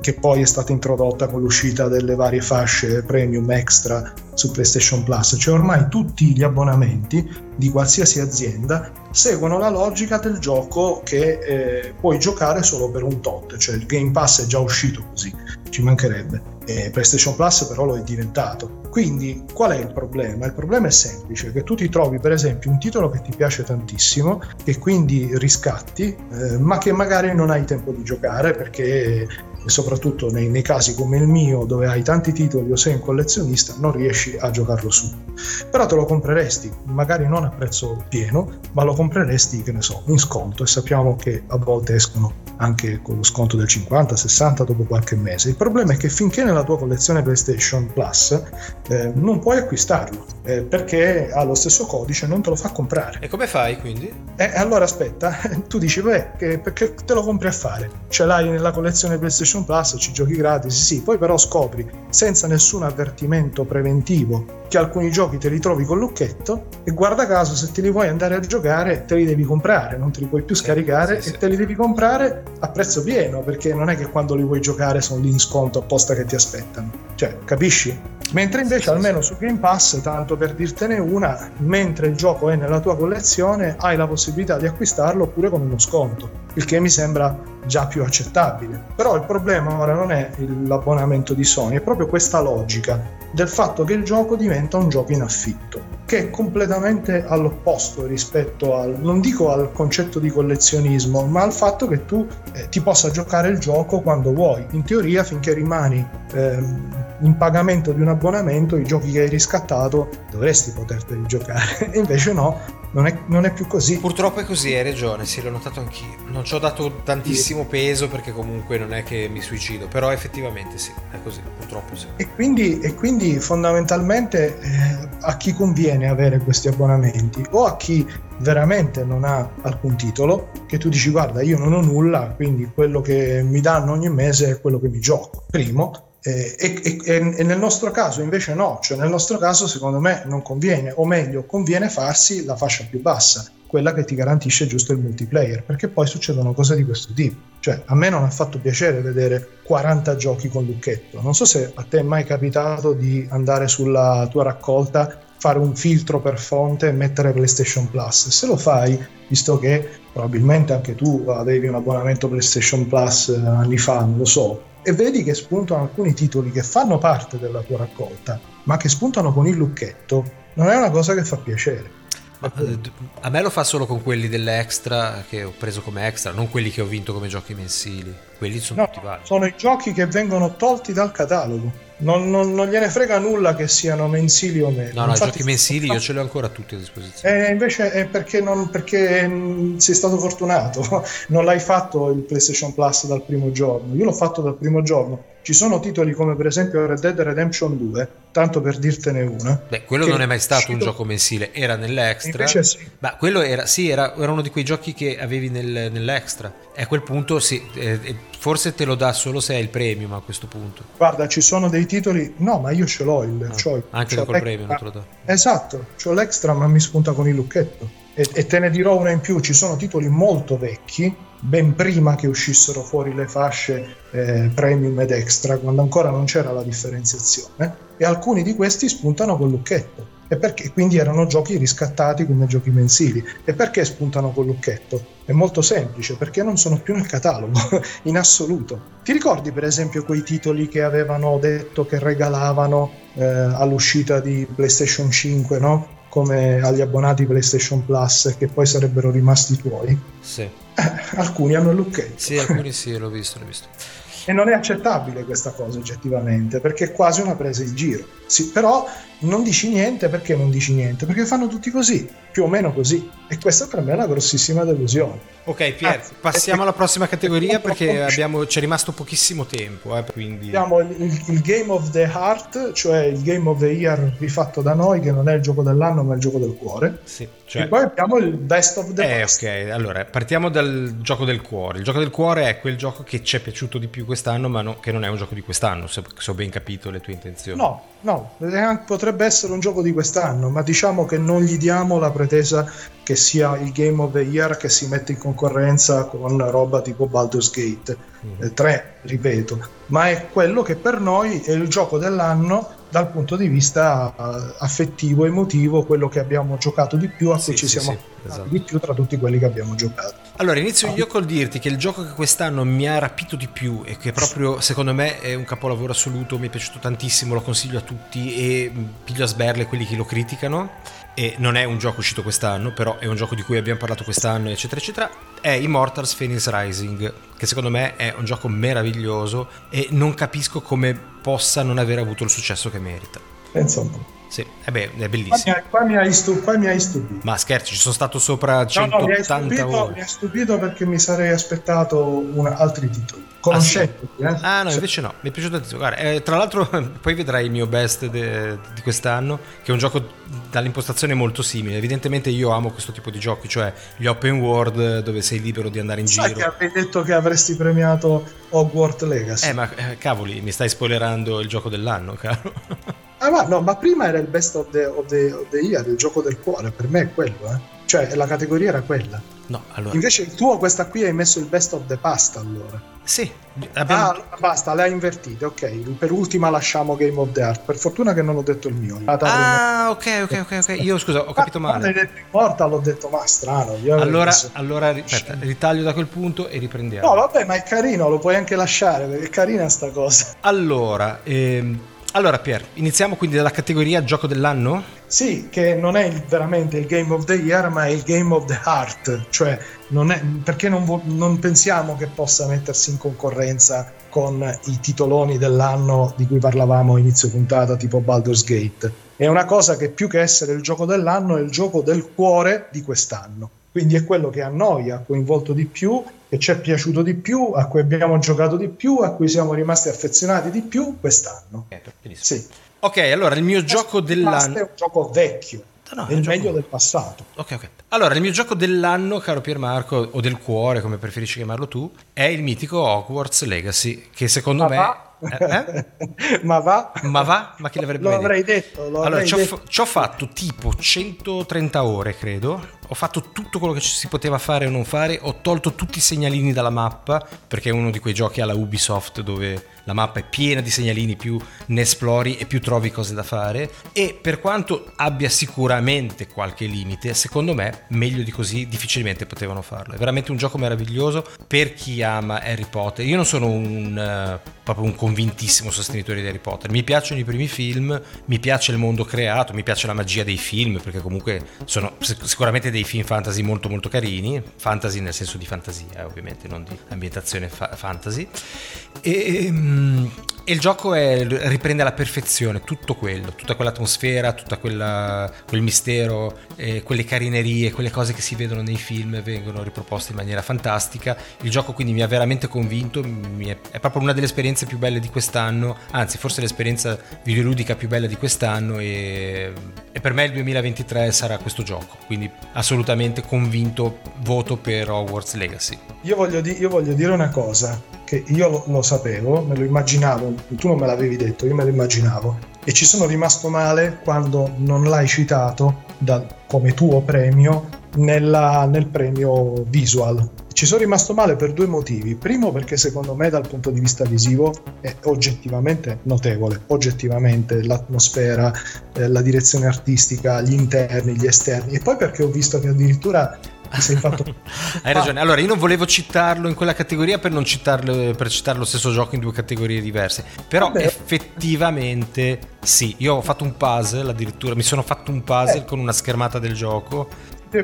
che poi è stata introdotta con l'uscita delle varie fasce premium extra su PlayStation Plus, cioè ormai tutti gli abbonamenti di qualsiasi azienda seguono la logica del gioco che eh, puoi giocare solo per un tot, cioè il Game Pass è già uscito così, ci mancherebbe. Eh, PlayStation Plus però lo è diventato. Quindi qual è il problema? Il problema è semplice, che tu ti trovi per esempio un titolo che ti piace tantissimo e quindi riscatti, eh, ma che magari non hai tempo di giocare perché e soprattutto nei, nei, casi come il mio dove hai tanti titoli o sei un collezionista non riesci a giocarlo su. Però te lo compreresti magari non a prezzo pieno ma lo compreresti che ne so in sconto. E sappiamo che a volte escono anche con lo sconto del 50-60 dopo qualche mese. Il problema è che finché nella tua collezione PlayStation Plus eh, non puoi acquistarlo eh, perché ha lo stesso codice e non te lo fa comprare. E come fai quindi? Eh, allora aspetta tu dici beh perché te lo compri a fare? Ce l'hai nella collezione PlayStation PlayStation Plus ci giochi gratis, sì, poi però scopri senza nessun avvertimento preventivo che alcuni giochi te li trovi con lucchetto e guarda caso se te li vuoi andare a giocare te li devi comprare, non te li puoi più scaricare sì, sì, e te li devi comprare a prezzo pieno perché non è che quando li vuoi giocare sono lì in sconto apposta che ti aspettano. Cioè, capisci? Mentre invece almeno su Game Pass, tanto per dirtene una, mentre il gioco è nella tua collezione hai la possibilità di acquistarlo oppure con uno sconto, il che mi sembra già più accettabile. Però il problema ora non è l'abbonamento di Sony, è proprio questa logica del fatto che il gioco diventa un gioco in affitto che è completamente all'opposto rispetto al, non dico al concetto di collezionismo, ma al fatto che tu eh, ti possa giocare il gioco quando vuoi. In teoria, finché rimani eh, in pagamento di un abbonamento, i giochi che hai riscattato dovresti poterteli giocare. e invece no, non è, non è, più così. Purtroppo è così, hai ragione, sì, l'ho notato anch'io. Non ci ho dato tantissimo peso perché comunque non è che mi suicido, però effettivamente sì, è così, purtroppo sì. E quindi, e quindi fondamentalmente eh, a chi conviene avere questi abbonamenti o a chi veramente non ha alcun titolo, che tu dici guarda io non ho nulla, quindi quello che mi danno ogni mese è quello che mi gioco. Primo, eh, e, e, e, nel nostro caso invece no, cioè nel nostro caso secondo me non conviene, o meglio conviene farsi la fascia più bassa, quella che ti garantisce giusto il multiplayer, perché poi succedono cose di questo tipo. Cioè a me non ha fatto piacere vedere 40 giochi con lucchetto, non so se a te è mai capitato di andare sulla tua raccolta fare un filtro per fonte e mettere PlayStation Plus. Se lo fai, visto che probabilmente anche tu avevi un abbonamento PlayStation Plus eh, anni fa, non lo so, e vedi che spuntano alcuni titoli che fanno parte della tua raccolta, ma che spuntano con il lucchetto, non è una cosa che fa piacere. Eh, a me lo fa solo con quelli dell'extra che ho preso come extra, non quelli che ho vinto come giochi mensili. Quelli sono no, tutti vari. Sono i giochi che vengono tolti dal catalogo. Non, non, non, gliene frega nulla che siano mensili o meno. No, no, Infatti, i giochi mensili io ce li ho ancora tutti a disposizione. Eh, invece è perché, non, perché mm, sei stato fortunato, non l'hai fatto il PlayStation Plus dal primo giorno. Io l'ho fatto dal primo giorno ci sono titoli come per esempio Red Dead Redemption 2, tanto per dirtene una. Beh, quello non è mai stato uscito... un gioco mensile, era nell'extra. Sì. Ma quello era, sì, era, era, uno di quei giochi che avevi nel, nell'extra. E a quel punto sì, eh, forse te lo dà solo se hai il premium a questo punto. Guarda, ci sono dei titoli... No, ma io ce l'ho il... No, c'ho, anche c'ho col premium te lo do. Esatto, ho l'extra ma mi spunta con il lucchetto. E, e te ne dirò una in più, ci sono titoli molto vecchi ben prima che uscissero fuori le fasce eh, premium ed extra, quando ancora non c'era la differenziazione, e alcuni di questi spuntano col lucchetto. E perché quindi erano giochi riscattati come giochi mensili. E perché spuntano col lucchetto? È molto semplice perché non sono più nel catalogo in assoluto. Ti ricordi per esempio quei titoli che avevano detto che regalavano eh, all'uscita di PlayStation 5, no? come agli abbonati PlayStation Plus che poi sarebbero rimasti tuoi? Sì. Eh, alcuni hanno il lucchetto. Sì, alcuni sì, l'ho visto, l'ho visto. E non è accettabile questa cosa oggettivamente, perché è quasi una presa in giro. Sì, però non dici niente perché non dici niente? Perché fanno tutti così, più o meno così. E questa per me è una grossissima delusione. Ok, Pier, Anzi, passiamo alla prossima categoria perché abbiamo, c'è rimasto pochissimo tempo. Eh, quindi... Abbiamo il, il, Game of the Heart, cioè il Game of the Year rifatto da noi, che non è il gioco dell'anno ma il gioco del cuore. Sì, cioè... E poi abbiamo il Best of the eh, Past. Ok, allora partiamo dal gioco del cuore. Il gioco del cuore è quel gioco che ci è piaciuto di più quest'anno, ma no, che non è un gioco di quest'anno, se, se ho ben capito le tue intenzioni. No, no, potrebbe essere un gioco di quest'anno, ma diciamo che non gli diamo la pretesa che sia il Game of the Year che si mette in concorrenza con roba tipo Baldur's Gate mm. eh, 3, ripeto, ma è quello che per noi è il gioco dell'anno dal punto di vista uh, affettivo, emotivo, quello che abbiamo giocato di più, a cui sì, ci sì, siamo sì, esatto. di più tra tutti quelli che abbiamo giocato. Allora, inizio io col dirti che il gioco che quest'anno mi ha rapito di più e che proprio secondo me è un capolavoro assoluto, mi è piaciuto tantissimo, lo consiglio a tutti e piglio a sberle quelli che lo criticano e non è un gioco uscito quest'anno, però è un gioco di cui abbiamo parlato quest'anno, eccetera, eccetera, è Immortals Phoenix Rising, che secondo me è un gioco meraviglioso e non capisco come possa non aver avuto il successo che merita. Pensa un po'. Sì, eh beh, è bellissimo. Qua mi, hai, stu- hai stupito. Ma scherzi, ci sono stato sopra 180 no, no, mi stupito, ore. Mi hai stupito perché mi sarei aspettato una, altri titoli. Conoscenti. Ah, sì. eh? ah no, invece no, mi è piaciuto tantissimo. Guarda, eh, tra l'altro, poi vedrai il mio best de- di quest'anno, che è un gioco dall'impostazione molto simile. Evidentemente io amo questo tipo di giochi, cioè gli open world dove sei libero di andare in Sai giro. Sai che avevi detto che avresti premiato Hogwarts Legacy. Eh, ma eh, cavoli, mi stai spoilerando il gioco dell'anno, caro. Ah, ma, no, ma prima era il best of the, of, the, of the, year, il gioco del cuore, per me è quello, eh. Cioè, la categoria era quella. No, allora... Invece il tuo, questa qui, hai messo il best of the past, allora. Sì. Abbiamo... Ah, basta, le hai invertite, ok. Per ultima lasciamo Game of the Art. Per fortuna che non ho detto il mio. Ah, ok, ok, ok, ok. Io, scusa, ho capito male. Quando hai detto Immortal, l'ho detto, ma strano. allora, messo... allora aspetta, ritaglio da quel punto e riprendiamo. No, vabbè, ma è carino, lo puoi anche lasciare, perché è carina sta cosa. Allora, ehm allora Pier, iniziamo quindi dalla categoria gioco dell'anno? Sì, che non è veramente il Game of the Year, ma è il Game of the Heart, cioè non è, perché non, non pensiamo che possa mettersi in concorrenza con i titoloni dell'anno di cui parlavamo a inizio puntata, tipo Baldur's Gate. È una cosa che più che essere il gioco dell'anno è il gioco del cuore di quest'anno. Quindi è quello che a noi ha coinvolto di più che ci è piaciuto di più, a cui abbiamo giocato di più, a cui siamo rimasti affezionati di più quest'anno. Sì. Ok, allora il mio gioco dell'anno è un gioco vecchio. No, è il gioco... meglio del passato. Ok, ok. Allora, il mio gioco dell'anno, caro Piermarco, o del cuore, come preferisci chiamarlo tu, è il mitico Hogwarts Legacy, che secondo me va? Eh? ma va? Ma va? Ma chi l'avrebbe lo avrei detto? Lo allora, ci ho, detto. ci ho, fatto tipo 130 ore, credo. Ho fatto tutto quello che ci si poteva fare o non fare. Ho tolto tutti i segnalini dalla mappa, perché è uno di quei giochi alla Ubisoft dove la mappa è piena di segnalini, più ne esplori e più trovi cose da fare. E per quanto abbia sicuramente qualche limite, secondo me meglio di così difficilmente potevano farlo. È veramente un gioco meraviglioso per chi ama Harry Potter. Io non sono un, uh, proprio un convintissimo sostenitore di Harry Potter. Mi piacciono i primi film, mi piace il mondo creato, mi piace la magia dei film, perché comunque sono sicuramente dei film fantasy molto molto carini, fantasy nel senso di fantasia, ovviamente, non di ambientazione fa- fantasy. E, ehm, e, il gioco è, riprende alla perfezione tutto quello, tutta quell'atmosfera, tutto quel mistero, eh, quelle carinerie, quelle cose che si vedono nei film vengono riproposte in maniera fantastica. Il gioco quindi mi ha veramente convinto, è, è proprio una delle esperienze più belle di quest'anno, anzi forse l'esperienza videoludica più bella di quest'anno e, e, per me il 2023 sarà questo gioco, quindi assolutamente convinto voto per Hogwarts Legacy. Io voglio, di- io voglio dire una cosa, che io lo, lo sapevo, me lo immaginavo, tu non me l'avevi detto, io me lo immaginavo. E ci sono rimasto male quando non l'hai citato da, come tuo premio nella, nel premio visual. Ci sono rimasto male per due motivi. Primo perché secondo me dal punto di vista visivo è oggettivamente notevole, oggettivamente l'atmosfera, eh, la direzione artistica, gli interni, gli esterni. E poi perché ho visto che addirittura fatto... Hai ragione. Allora, io non volevo citarlo in quella categoria per non citarlo, per citare lo stesso gioco in due categorie diverse. Però Vabbè. effettivamente sì, io ho fatto un puzzle, addirittura mi sono fatto un puzzle eh. con una schermata del gioco.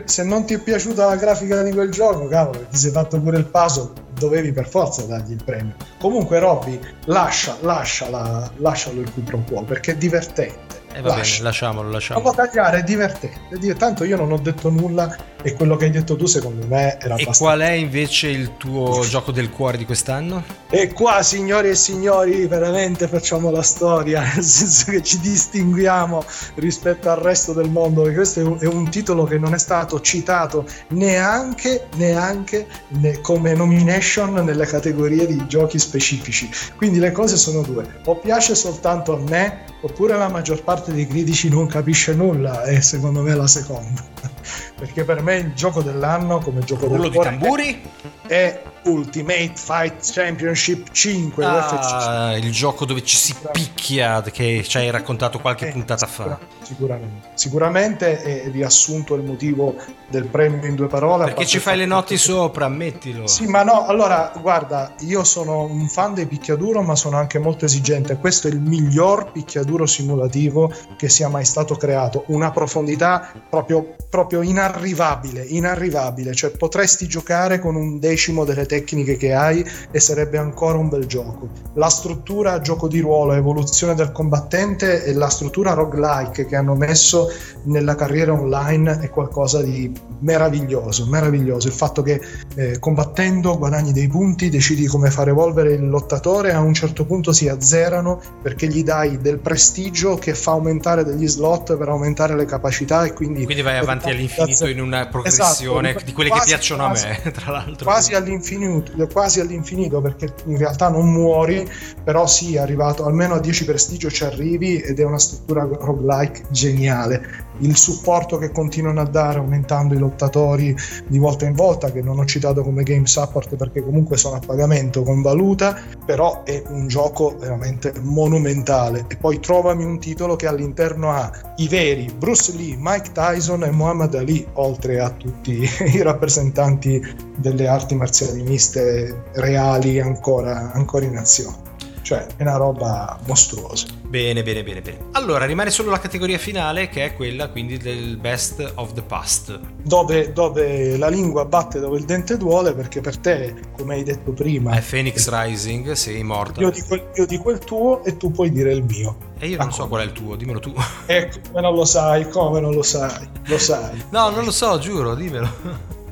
Se non ti è piaciuta la grafica di quel gioco, cavolo, ti sei fatto pure il puzzle, dovevi per forza dargli il premio. Comunque, Robby, lascia, lascia lascialo il qui pro quo perché è divertente eh, va Lascia. bene, lasciamolo, lasciamolo. Dopo tagliare è divertente. Tanto io non ho detto nulla e quello che hai detto tu secondo me era e qual è invece il tuo gioco del cuore di quest'anno? E qua, signori e signori, veramente facciamo la storia, nel senso che ci distinguiamo rispetto al resto del mondo. E questo è un, è un titolo che non è stato citato neanche, neanche ne, come nomination nelle categorie di giochi specifici. Quindi le cose sono due. O piace soltanto a me, oppure la maggior parte dei critici non capisce nulla e secondo me è la seconda. Perché per me il gioco dell'anno come gioco Urlo del cuore di tamburi? è Ultimate Fight Championship 5 ah, il gioco dove ci si picchia che ci hai raccontato qualche eh, puntata fa. sicuramente. Sicuramente è riassunto il motivo del premio in due parole perché ci fai le noti sopra ammettilo. Sì ma no allora guarda io sono un fan dei picchiaduro ma sono anche molto esigente. Questo è il miglior picchiaduro simulativo che sia mai stato creato. Una profondità proprio, proprio inarrivabile inarrivabile. Cioè potresti giocare con un decimo delle tecniche che hai e sarebbe ancora un bel gioco. La struttura gioco di ruolo, evoluzione del combattente e la struttura roguelike che hanno messo nella carriera online è qualcosa di meraviglioso, meraviglioso. Il fatto che eh, combattendo guadagni dei punti, decidi come far evolvere il lottatore, a un certo punto si azzerano perché gli dai del prestigio che fa aumentare degli slot per aumentare le capacità e quindi... Quindi vai avanti all'infinito in una progressione esatto, di quelle che piacciono quasi, a me, tra l'altro. Quasi all'infinito all'infinito, quasi all'infinito perché in realtà non muori, però sì, è arrivato almeno a 10 prestigio ci arrivi ed è una struttura roguelike geniale. Il supporto che continuano a dare aumentando i lottatori di volta in volta, che non ho citato come game support perché comunque sono a pagamento con valuta, però è un gioco veramente monumentale. E poi trovami un titolo che all'interno ha i veri Bruce Lee, Mike Tyson e Muhammad Ali, oltre a tutti i rappresentanti delle arti marziali miste reali ancora, ancora in azione. Cioè è una roba mostruosa. Bene, bene, bene, bene. Allora rimane solo la categoria finale che è quella quindi del best of the past. Dove, dove la lingua batte dove il dente duole perché per te, come hai detto prima... È Phoenix Rising, sei morto. Io dico, io dico il tuo e tu puoi dire il mio. E io non so qual è il tuo, dimmelo tu. Ecco, come non lo sai, come non lo sai, lo sai. No, non lo so, giuro, dimmelo.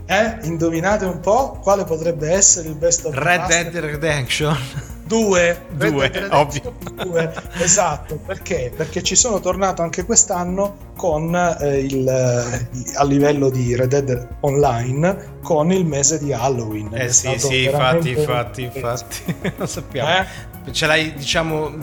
Eh? Indovinate un po' quale potrebbe essere il best of Red Dead Redemption. Due, due, ovvio. Due, esatto, perché? Perché ci sono tornato anche quest'anno con eh, il, eh, a livello di Red Dead Online con il mese di Halloween. Eh sì, sì, infatti, infatti, infatti, lo sappiamo. Eh? Ce l'hai, diciamo,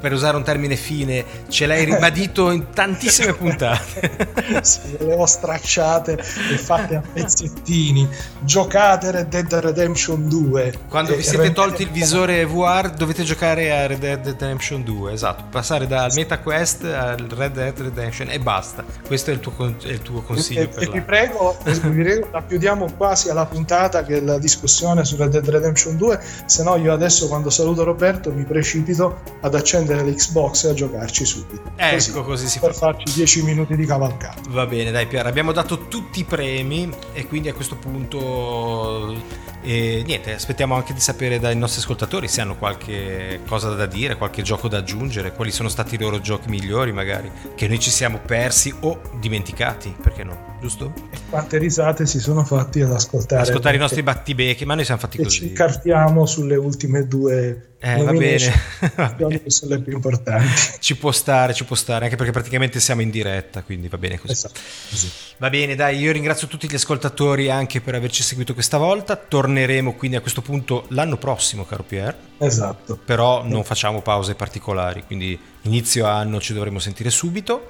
per usare un termine fine, ce l'hai ribadito in tantissime puntate. sì, le ho stracciate e fatte a pezzettini. Giocate Red Dead Redemption 2. Quando vi siete tolti il visore VR dovete giocare a Red Dead Redemption 2, esatto. Passare dal MetaQuest al Red Dead Redemption e basta. Questo è il tuo, è il tuo consiglio. E, e vi prego, vi prego, la chiudiamo quasi alla puntata che è la discussione su Red Dead Redemption 2, se no io adesso quando saluto Roberto momento mi precipito ad accendere l'Xbox e a giocarci subito. Ecco, così, così si per fa. farci 10 minuti di cavalcata. Va bene, dai Pier, abbiamo dato tutti i premi e quindi a questo punto e niente, aspettiamo anche di sapere dai nostri ascoltatori se hanno qualche cosa da dire, qualche gioco da aggiungere, quali sono stati i loro giochi migliori magari, che noi ci siamo persi o dimenticati, perché no, giusto? E quante risate si sono fatti ad ascoltare. Ascoltare i nostri battibecchi, ma noi siamo fatti così. ci incartiamo sulle ultime due eh, va bene. va bene. sono le più importanti. Ci può stare, ci può stare, anche perché praticamente siamo in diretta, quindi va bene così. Esatto, così. Va bene, dai, io ringrazio tutti gli ascoltatori anche per averci seguito questa volta. Torneremo quindi a questo punto l'anno prossimo, caro Pier. Esatto. Però non facciamo pause particolari, quindi inizio anno ci dovremo sentire subito.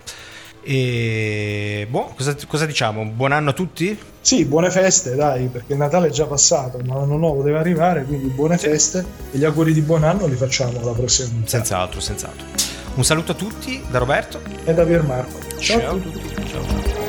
E boh, cosa, cosa, diciamo? Buon anno a tutti? Sì, buone feste, dai, perché il Natale è già passato, ma l'anno nuovo deve arrivare, quindi buone feste e gli auguri di buon anno li facciamo la prossima puntata. Senz'altro, senz'altro. Un saluto a tutti da Roberto e da Piermarco. Ciao, Ciao a tutti. Ciao.